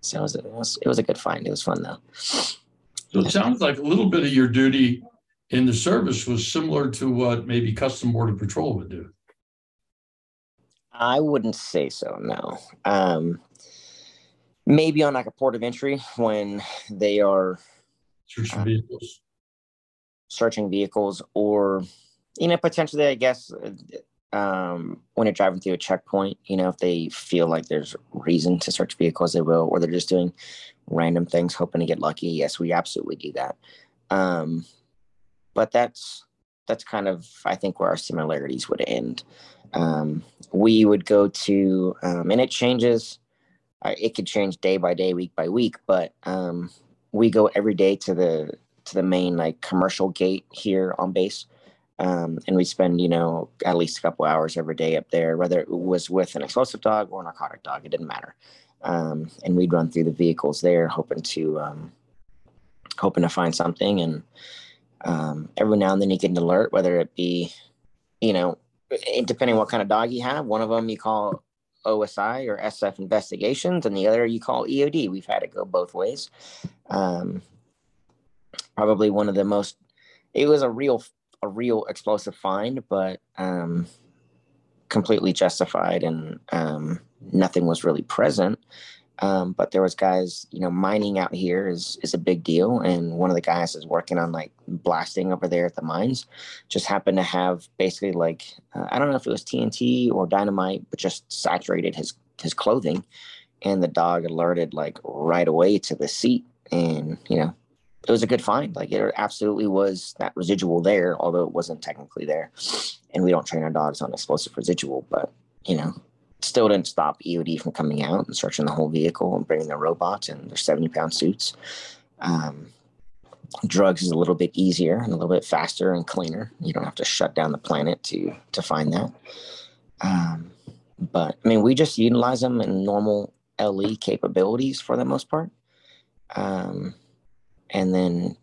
so it was, it was it was a good find. It was fun though. So it sounds like a little bit of your duty in the service was similar to what maybe Custom Border Patrol would do. I wouldn't say so. No. Um, maybe on like a port of entry when they are searching uh, vehicles, searching vehicles, or you know potentially, I guess, um, when you're driving through a checkpoint, you know, if they feel like there's reason to search vehicles, they will, or they're just doing random things, hoping to get lucky. Yes, we absolutely do that. Um, but that's that's kind of I think where our similarities would end um, we would go to, um, and it changes. Uh, it could change day by day, week by week, but um, we go every day to the to the main like commercial gate here on base, um, and we spend you know at least a couple hours every day up there, whether it was with an explosive dog or a narcotic dog, it didn't matter. Um, and we'd run through the vehicles there, hoping to um, hoping to find something, and um, every now and then you get an alert, whether it be you know depending what kind of dog you have. One of them you call OSI or SF investigations, and the other you call EOD. We've had it go both ways. Um, probably one of the most. It was a real a real explosive find, but um, completely justified, and um, nothing was really present. Um, but there was guys, you know, mining out here is is a big deal, and one of the guys is working on like blasting over there at the mines. Just happened to have basically like uh, I don't know if it was TNT or dynamite, but just saturated his his clothing, and the dog alerted like right away to the seat, and you know, it was a good find. Like it absolutely was that residual there, although it wasn't technically there, and we don't train our dogs on explosive residual, but you know, still didn't stop EOD from coming out and searching the whole vehicle and bringing their robots and their 70 pound suits. Um, drugs is a little bit easier and a little bit faster and cleaner. You don't have to shut down the planet to to find that. Um, but I mean, we just utilize them in normal LE capabilities for the most part, um, and then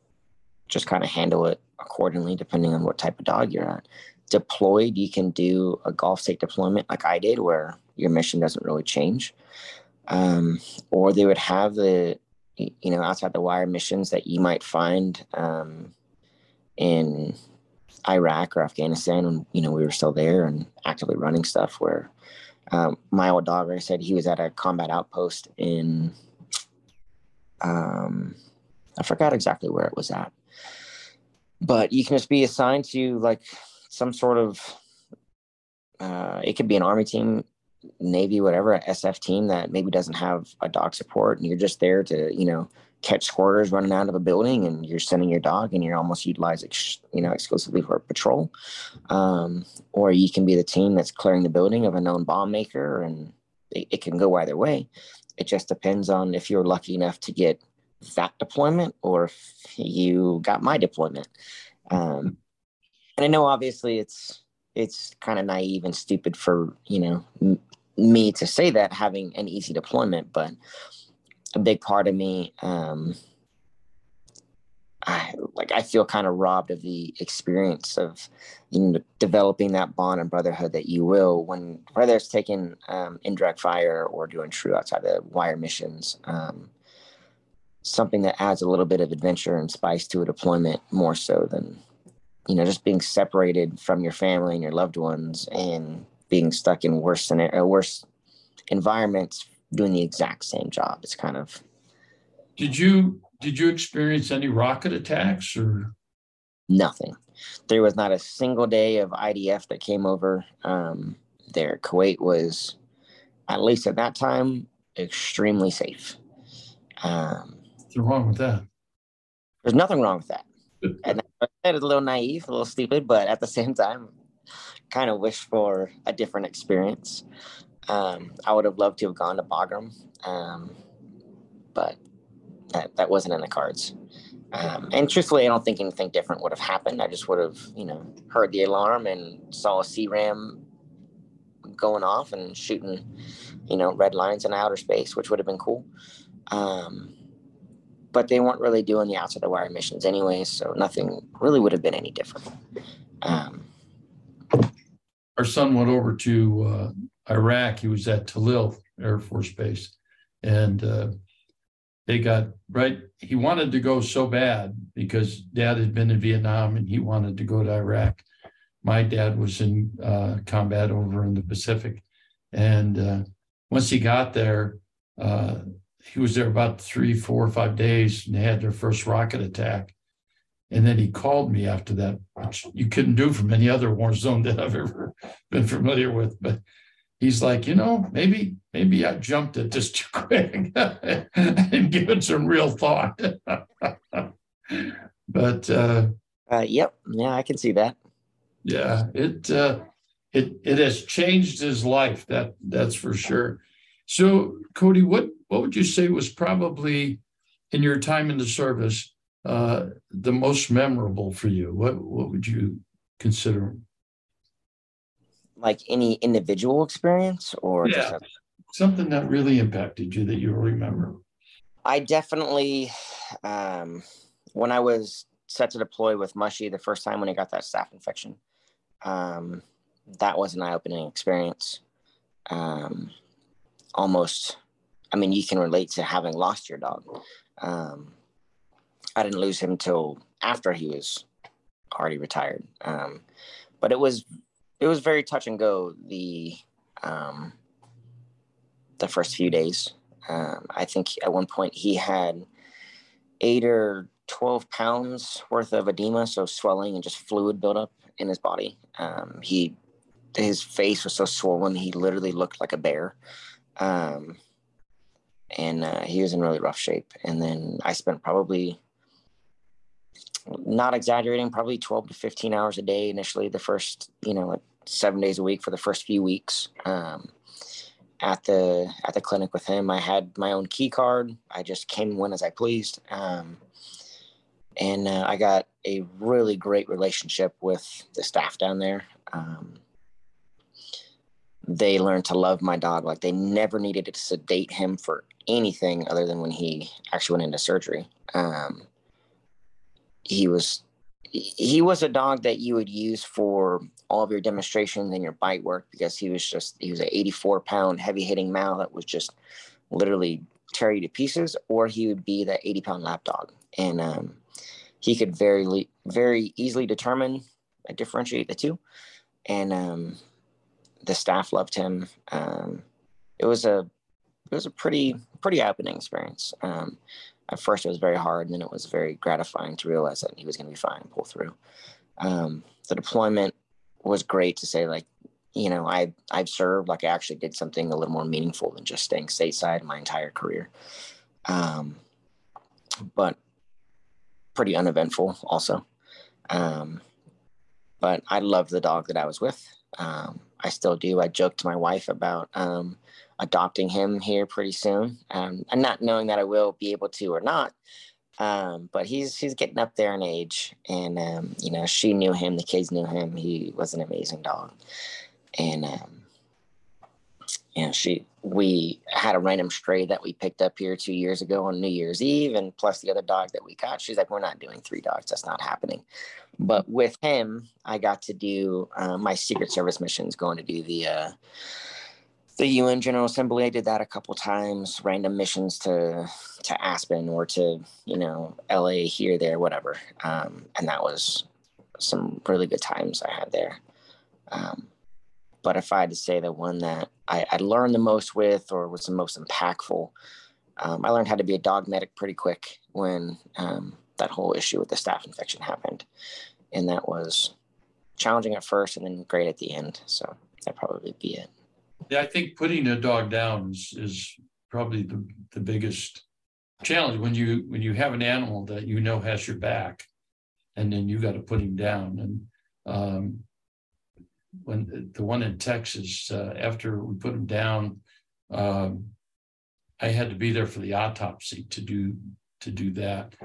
just kind of handle it accordingly depending on what type of dog you're at. Deployed, you can do a Gulf state deployment like I did, where your mission doesn't really change. Um, or they would have the, you know, outside the wire missions that you might find um, in Iraq or Afghanistan when, you know, we were still there and actively running stuff where um, my old dog, like I said, he was at a combat outpost in, um, I forgot exactly where it was at. But you can just be assigned to like some sort of, uh, it could be an army team Navy, whatever, SF team that maybe doesn't have a dog support, and you're just there to, you know, catch squatters running out of a building, and you're sending your dog, and you're almost utilized, you know, exclusively for patrol. Um, or you can be the team that's clearing the building of a known bomb maker, and it, it can go either way. It just depends on if you're lucky enough to get that deployment or if you got my deployment. Um, and I know obviously it's it's kind of naive and stupid for you know me to say that having an easy deployment, but a big part of me, um, I like I feel kind of robbed of the experience of you know developing that bond and brotherhood that you will when whether it's taking um, indirect fire or doing true outside the wire missions. Um, something that adds a little bit of adventure and spice to a deployment more so than you know just being separated from your family and your loved ones and being stuck in worse scenario, uh, worse environments doing the exact same job. It's kind of. Did you did you experience any rocket attacks or? Nothing. There was not a single day of IDF that came over um, there. Kuwait was, at least at that time, extremely safe. Um, What's wrong with that? There's nothing wrong with that. and I said it's a little naive, a little stupid, but at the same time, kind of wish for a different experience. Um, I would have loved to have gone to Bagram, um, but that, that wasn't in the cards. Um, and truthfully, I don't think anything different would have happened. I just would have, you know, heard the alarm and saw a C-RAM going off and shooting, you know, red lines in outer space, which would have been cool. Um, but they weren't really doing the outside the wire missions anyway, so nothing really would have been any different. Um, our son went over to uh, Iraq. He was at Tallil Air Force Base, and uh, they got right. He wanted to go so bad because dad had been in Vietnam and he wanted to go to Iraq. My dad was in uh, combat over in the Pacific, and uh, once he got there, uh, he was there about three, four, or five days, and they had their first rocket attack. And then he called me after that, which you couldn't do from any other war zone that I've ever been familiar with. But he's like, you know, maybe maybe I jumped it just too quick and given some real thought. but uh, uh, yep, yeah, I can see that. Yeah, it uh, it it has changed his life. That that's for sure. So, Kody, what what would you say was probably in your time in the service uh, the most memorable for you? What what would you consider? Like any individual experience, or yeah, a- something that really impacted you that you remember. I definitely, um, when I was set to deploy with Mushy the first time when he got that staph infection, um, that was an eye-opening experience. Um, almost, I mean, you can relate to having lost your dog. Um, I didn't lose him until after he was already retired. Um, but it was it was very touch and go the um, the first few days. Um, I think at one point he had eight or 12 pounds worth of edema, so swelling and just fluid buildup in his body. Um, he, his face was so swollen, he literally looked like a bear. Um, and uh, he was in really rough shape. And then I spent probably, not exaggerating, probably 12 to 15 hours a day initially, the first, you know, like seven days a week for the first few weeks. Um, at the at the clinic with him. I had my own key card. I just came and went as I pleased. Um, and uh, I got a really great relationship with the staff down there. Um, they learned to love my dog. Like they never needed to sedate him for anything other than when he actually went into surgery. Um, he was he was a dog that you would use for all of your demonstrations and your bite work because he was just he was an 84 pound heavy hitting male that was just literally tear you to pieces or he would be that 80 pound lap dog and um, he could very very easily determine and differentiate the two and um, the staff loved him. Um, it was a it was a pretty pretty happening experience. Um, at first it was very hard and then it was very gratifying to realize that he was going to be fine and pull through. Um, the deployment was great to say like you know i i've served like i actually did something a little more meaningful than just staying stateside my entire career. Um, but pretty uneventful also. Um, but i loved the dog that i was with. Um, i still do i joke to my wife about um, adopting him here pretty soon um, and not knowing that i will be able to or not um, but he's he's getting up there in age, and um, you know she knew him, the kids knew him. He was an amazing dog, and know she we had a random stray that we picked up here two years ago on New Year's Eve, and plus the other dog that we caught She's like, we're not doing three dogs. That's not happening. But with him, I got to do uh, my Secret Service missions, going to do the. Uh, the UN General Assembly. I did that a couple times, random missions to to Aspen or to you know LA here, there, whatever. Um, and that was some really good times I had there. Um, but if I had to say the one that I, I, learned the most with or was the most impactful, um, I learned how to be a dog medic pretty quick when um, that whole issue with the staph infection happened, and that was challenging at first and then great at the end. So that probably be it. Yeah, I think putting a dog down is, is probably the, the biggest challenge when you when you have an animal that you know has your back, and then you got to put him down. And um, when the one in Texas, uh, after we put him down, um, I had to be there for the autopsy to do to do that.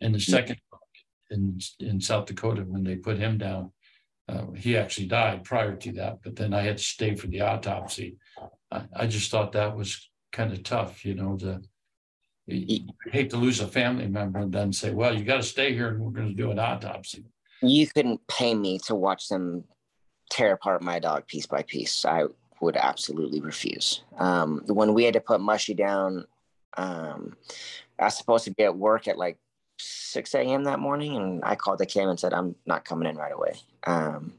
And the second in in South Dakota, when they put him down, uh, he actually died prior to that, but then I had to stay for the autopsy. I, I just thought that was kind of tough, you know, to you hate to lose a family member and then say, well, you got to stay here and we're going to do an autopsy. You couldn't pay me to watch them tear apart my dog piece by piece. I would absolutely refuse. Um, when we had to put Mushy down, um, I was supposed to be at work at like 6 a.m. that morning, and I called the cam and said, I'm not coming in right away. Um,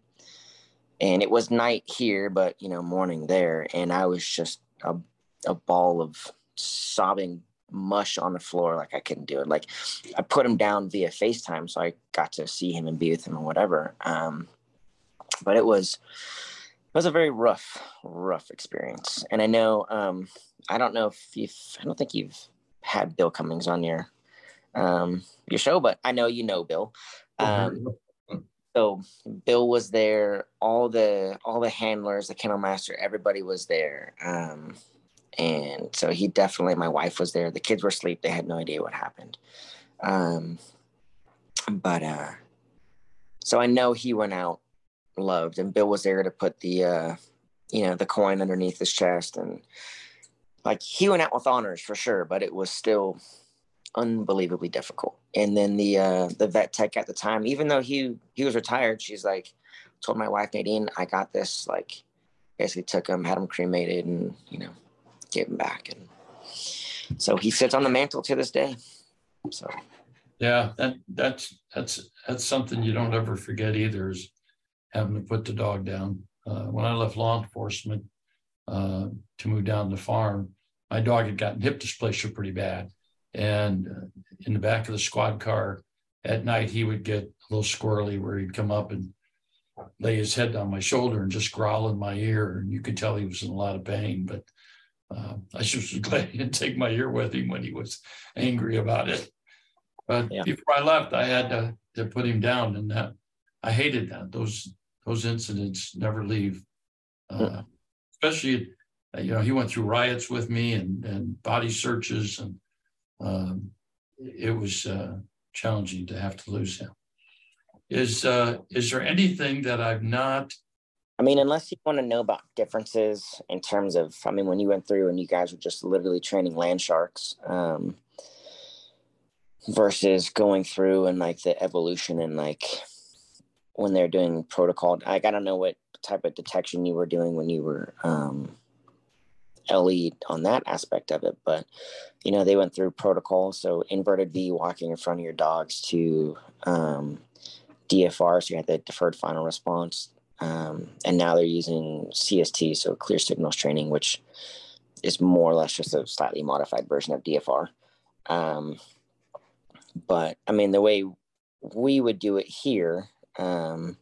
and it was night here, but you know, morning there, and I was just a, a ball of sobbing mush on the floor, like I couldn't do it. Like I put him down via FaceTime, so I got to see him and be with him and whatever. Um, but it was it was a very rough, rough experience. And I know um, I don't know if you've I don't think you've had Bill Cummings on your um, your show, but I know you know Bill. Um, so Bill was there. All the all the handlers, the kennel master, everybody was there. Um, and so he definitely. My wife was there. The kids were asleep. They had no idea what happened. Um, but uh, so I know he went out loved, and Bill was there to put the uh, you know the coin underneath his chest, and like he went out with honors for sure. But it was still unbelievably difficult. And then the uh, the vet tech at the time, even though he he was retired, she's like told my wife Nadine, I got this. Like basically took him, had him cremated, and you know gave him back. And so he sits on the mantle to this day. So yeah, that that's that's that's something you don't ever forget either is having to put the dog down. Uh, when I left law enforcement uh, to move down the farm, my dog had gotten hip dysplasia pretty bad. And uh, in the back of the squad car at night, he would get a little squirrely where he'd come up and lay his head on my shoulder and just growl in my ear. And you could tell he was in a lot of pain. But uh, I just was glad he didn't take my ear with him when he was angry about it. But yeah. before I left, I had to, to put him down, and that I hated that. Those those incidents never leave. Uh, hmm. especially, you know, he went through riots with me and and body searches, and um, it was uh, challenging to have to lose him. Is uh, is there anything that I've not? I mean, unless you want to know about differences in terms of, I mean, when you went through and you guys were just literally training land sharks um, versus going through and like the evolution and like when they're doing protocol. Like, I don't know what type of detection you were doing when you were um, LE on that aspect of it, but you know, they went through protocol. So inverted V walking in front of your dogs to um, DFR. So you had the deferred final response. Um, and now they're using CST, so clear signals training, which is more or less just a slightly modified version of DFR. Um, but I mean, the way we would do it here, um,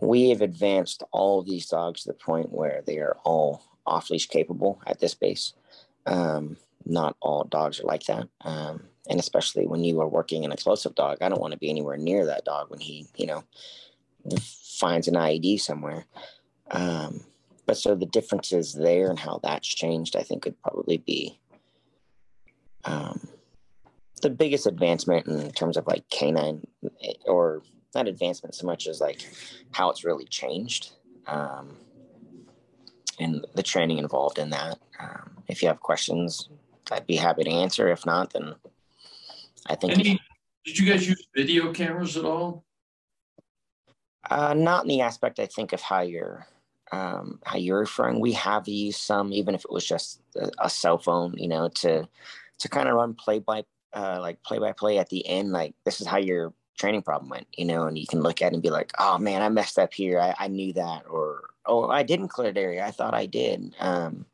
we have advanced all of these dogs to the point where they are all off leash capable at this base. Um, not all dogs are like that. Um, and especially when you are working an explosive dog, I don't want to be anywhere near that dog when he, you know, finds an IED somewhere. Um, but so the differences there and how that's changed, I think, would probably be um, the biggest advancement in terms of like canine or not advancement so much as like how it's really changed um, and the training involved in that. Um, if you have questions, I'd be happy to answer. If not, then I think. Any, did you guys use video cameras at all? Uh, not in the aspect I think of how you're um, how you're referring. We have used some, even if it was just a, a cell phone, you know, to to kind of run play by uh, like play by play at the end. Like this is how your training problem went, you know, and you can look at it and be like, oh man, I messed up here. I, I knew that, or oh, I didn't clear the area. I thought I did. Um,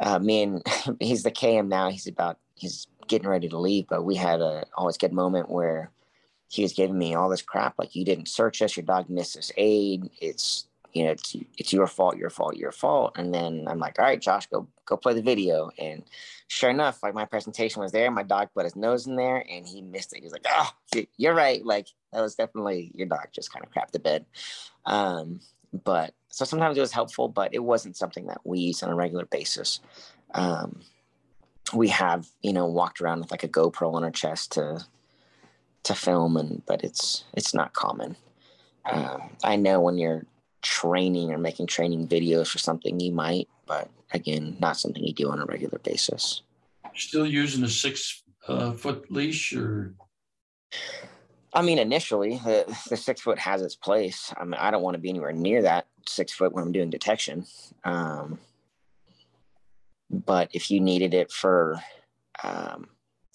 uh, me and he's the KM now. He's about he's getting ready to leave, but we had a always good moment where he was giving me all this crap like you didn't search us, your dog missed aid. It's you know it's it's your fault, your fault, your fault. And then I'm like, all right, Josh, go go play the video. And sure enough, like my presentation was there. My dog put his nose in there and he missed it. He's like, oh, you're right. Like that was definitely your dog just kind of crapped the bed. Um, but so sometimes it was helpful, but it wasn't something that we use on a regular basis. Um, we have, you know, walked around with like a GoPro on our chest to to film, and but it's it's not common. Um, I know when you're training or making training videos for something, you might, but again, not something you do on a regular basis. Still using a six uh, foot leash, or I mean, initially, the, the six foot has its place. I mean, I don't want to be anywhere near that six foot when I'm doing detection. Um, but if you needed it for um,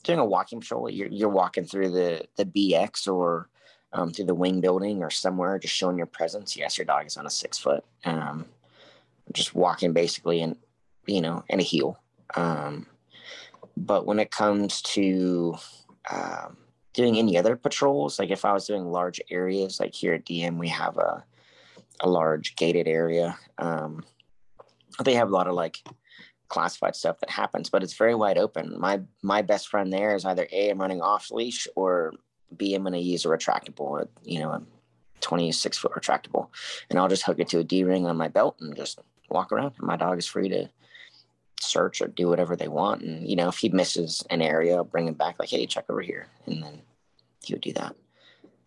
doing a walking patrol, you're, you're walking through the, the BX or um, through the wing building or somewhere, just showing your presence. Yes, your dog is on a six foot. Um, just walking basically in, you know, and a heel. Um, but when it comes to um, doing any other patrols, like if I was doing large areas, like here at DM, we have a a large gated area. Um, they have a lot of like classified stuff that happens, but it's very wide open. My my best friend there is either a I'm running off leash or b I'm going to use a retractable, you know, a 26 foot retractable, and I'll just hook it to a D ring on my belt and just walk around. And my dog is free to search or do whatever they want. And, you know, if he misses an area, I'll bring him back like, hey, check over here. And then he would do that.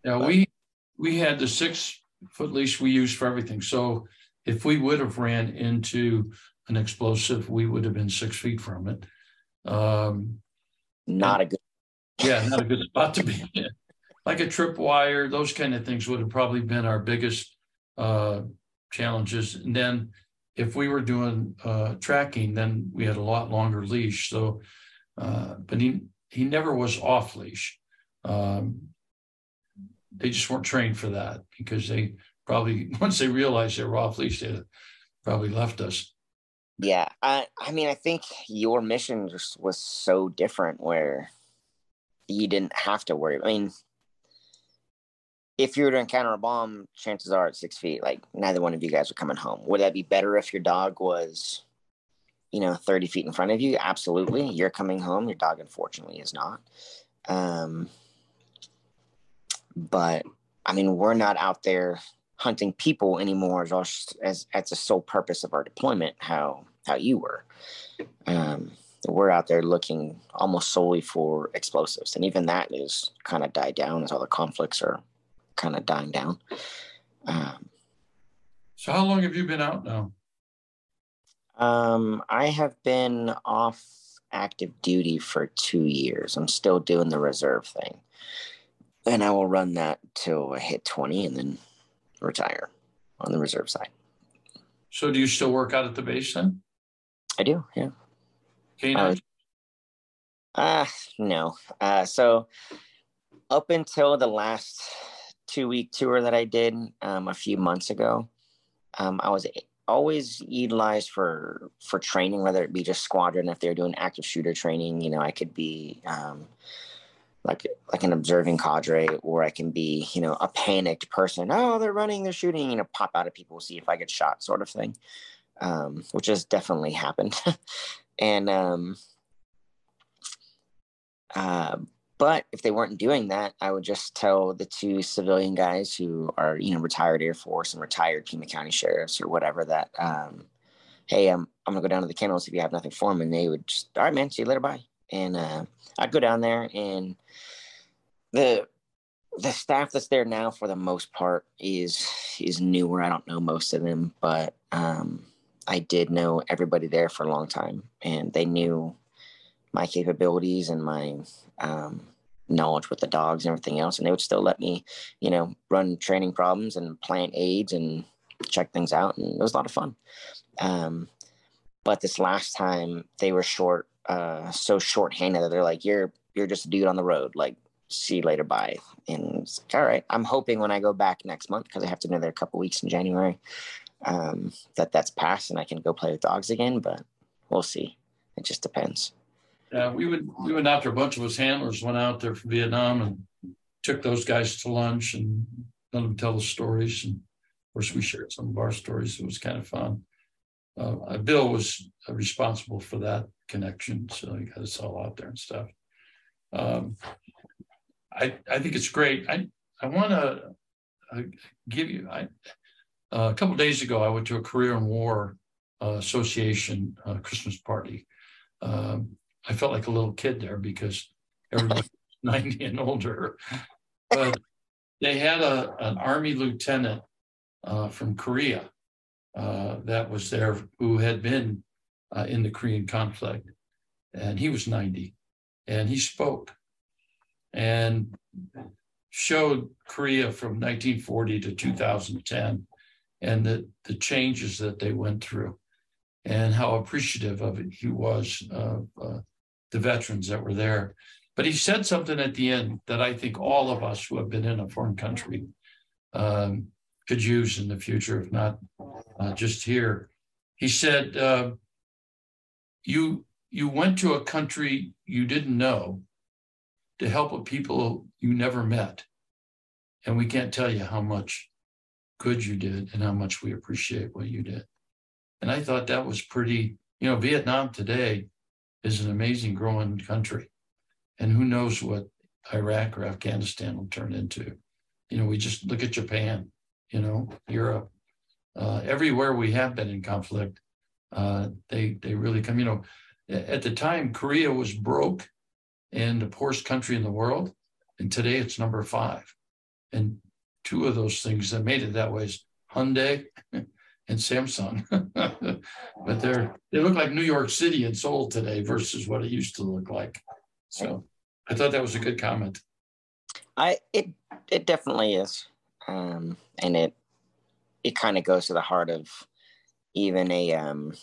Now but, we we had the six foot leash we used for everything. So if we would have ran into an explosive, we would have been six feet from it. Um, not a good. yeah, not a good spot to be in. Like a trip wire, those kind of things would have probably been our biggest uh, challenges. And then if we were doing uh, tracking, then we had a lot longer leash. So, uh, but he he never was off leash. Um, they just weren't trained for that because they probably once they realized they were off leash, they probably left us. Yeah, I I mean I think your mission just was so different where you didn't have to worry. I mean, if you were to encounter a bomb, chances are at six feet, like neither one of you guys are coming home. Would that be better if your dog was, you know, 30 feet in front of you? Absolutely. You're coming home. Your dog, unfortunately, is not. Um, but I mean, we're not out there hunting people anymore as as, as the sole purpose of our deployment. How how you were. Um, we're out there looking almost solely for explosives, and even that is kind of died down as all the conflicts are kind of dying down. Um, so, how long have you been out now? Um, I have been off active duty for two years. I'm still doing the reserve thing, and I will run that till I hit 20 and then retire on the reserve side. So, do you still work out at the base then? I do, yeah. Canine? Uh, uh no. Uh, so up until the last two week tour that I did um, a few months ago, um, I was always utilized for for training, whether it be just squadron. If they're doing active shooter training, you know, I could be um, like like an observing cadre, or I can be, you know, a panicked person. Oh, they're running, they're shooting. You know, pop out of people, see if I get shot, sort of thing um, which has definitely happened. and um, uh, but if they weren't doing that, I would just tell the two civilian guys who are you know retired Air Force and retired Pima County sheriffs or whatever that, um, hey, I'm I'm gonna go down to the kennels if you have nothing for them, and they would just all right, man, see you later, bye. And uh, I'd go down there and the the staff that's there now for the most part is is newer. I don't know most of them, but um, I did know everybody there for a long time, and they knew my capabilities and my um, knowledge with the dogs and everything else. And they would still let me, you know, run training problems and plant aids and check things out. And it was a lot of fun. Um, but this last time they were short, uh, so short-handed that they're like, "You're you're just a dude on the road. Like, see you later, bye." And it's like, all right. I'm hoping when I go back next month because I have to be there a couple weeks in January um, that that's passed and I can go play with dogs again. But we'll see. It just depends. Yeah, we would we went out there. A bunch of us handlers went out there from Vietnam and took those guys to lunch and let them tell the stories. And of course, we shared some of our stories. It was kind of fun. Uh, Bill was responsible for that connection, so he got us all out there and stuff. Um, I I think it's great. I I want to uh, give you I uh, a couple days ago, I went to a Korean War uh, Association uh, Christmas party. Um, I felt like a little kid there because everybody was 90 and older. But they had a, an Army lieutenant uh, from Korea uh, that was there who had been uh, in the Korean conflict. And he was 90 and he spoke and showed Korea from 1940 to 2010 and the, the changes that they went through and how appreciative of it he was of uh, the veterans that were there. But he said something at the end that I think all of us who have been in a foreign country um, could use in the future, if not uh, just here. He said, uh, "You you went to a country you didn't know to help a people you never met, and we can't tell you how much good you did and how much we appreciate what you did. And I thought that was pretty, you know, Vietnam today is an amazing growing country. And who knows what Iraq or Afghanistan will turn into. You know, we just look at Japan, you know, Europe, uh, everywhere we have been in conflict, uh, they they really come. You know, at the time Korea was broke and the poorest country in the world, and today it's number five. And two of those things that made it that way is Hyundai and Samsung. but they're they look like New York City in Seoul today versus what it used to look like. So I thought that was a good comment. I it it definitely is. Um, and it it kind of goes to the heart of even a um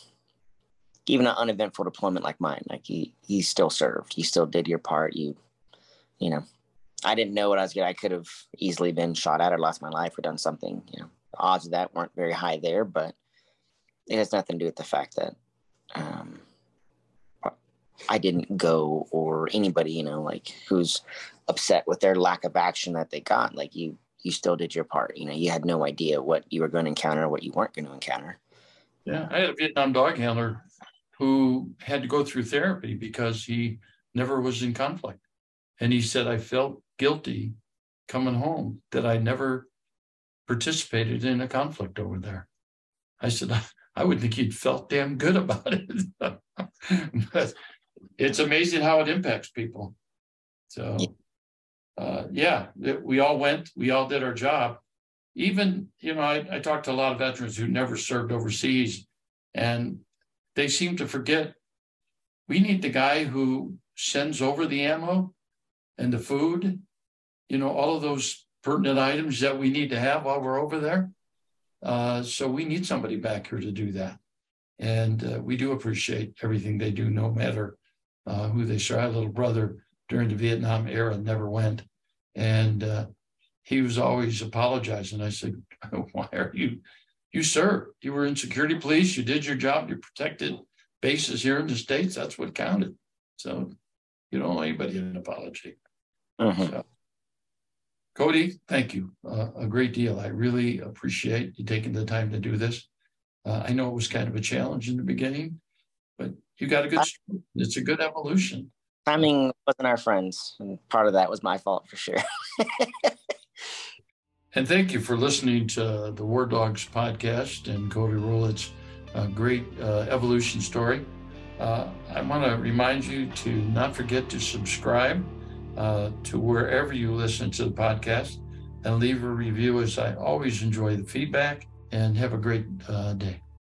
even an uneventful deployment like mine. Like you you still served. You still did your part. You you know, I didn't know what I was getting. I could have easily been shot at or lost my life or done something. You know, odds of that weren't very high there, but it has nothing to do with the fact that um, I didn't go or anybody, you know, like who's upset with their lack of action that they got. Like you, you still did your part. You know, you had no idea what you were going to encounter, what you weren't going to encounter. Yeah, I had a Vietnam dog handler who had to go through therapy because he never was in conflict. And he said, I felt guilty coming home that I never participated in a conflict over there. I said, I would think he'd felt damn good about it. but it's amazing how it impacts people. So, uh, yeah, we all went, we all did our job. Even, you know, I, I talked to a lot of veterans who never served overseas, and they seem to forget we need the guy who sends over the ammo and the food, you know, all of those pertinent items that we need to have while we're over there. Uh, so we need somebody back here to do that. And uh, we do appreciate everything they do, no matter uh, who they serve. I had a little brother during the Vietnam era, never went. And uh, he was always apologizing. I said, Why are you? You served. You were in security police. You did your job. You protected bases here in the States. That's what counted. So you don't owe anybody an apology. Mm-hmm. So, Kody, thank you uh, a great deal. I really appreciate you taking the time to do this. Uh, I know it was kind of a challenge in the beginning, but you got a good. It's a good evolution. Timing wasn't our friends, and part of that was my fault for sure. and thank you for listening to the War Dogs podcast and Kody Rowlette's uh, great uh, evolution story. Uh, I want to remind you to not forget to subscribe uh, to wherever you listen to the podcast and leave a review as I always enjoy the feedback and have a great uh, day.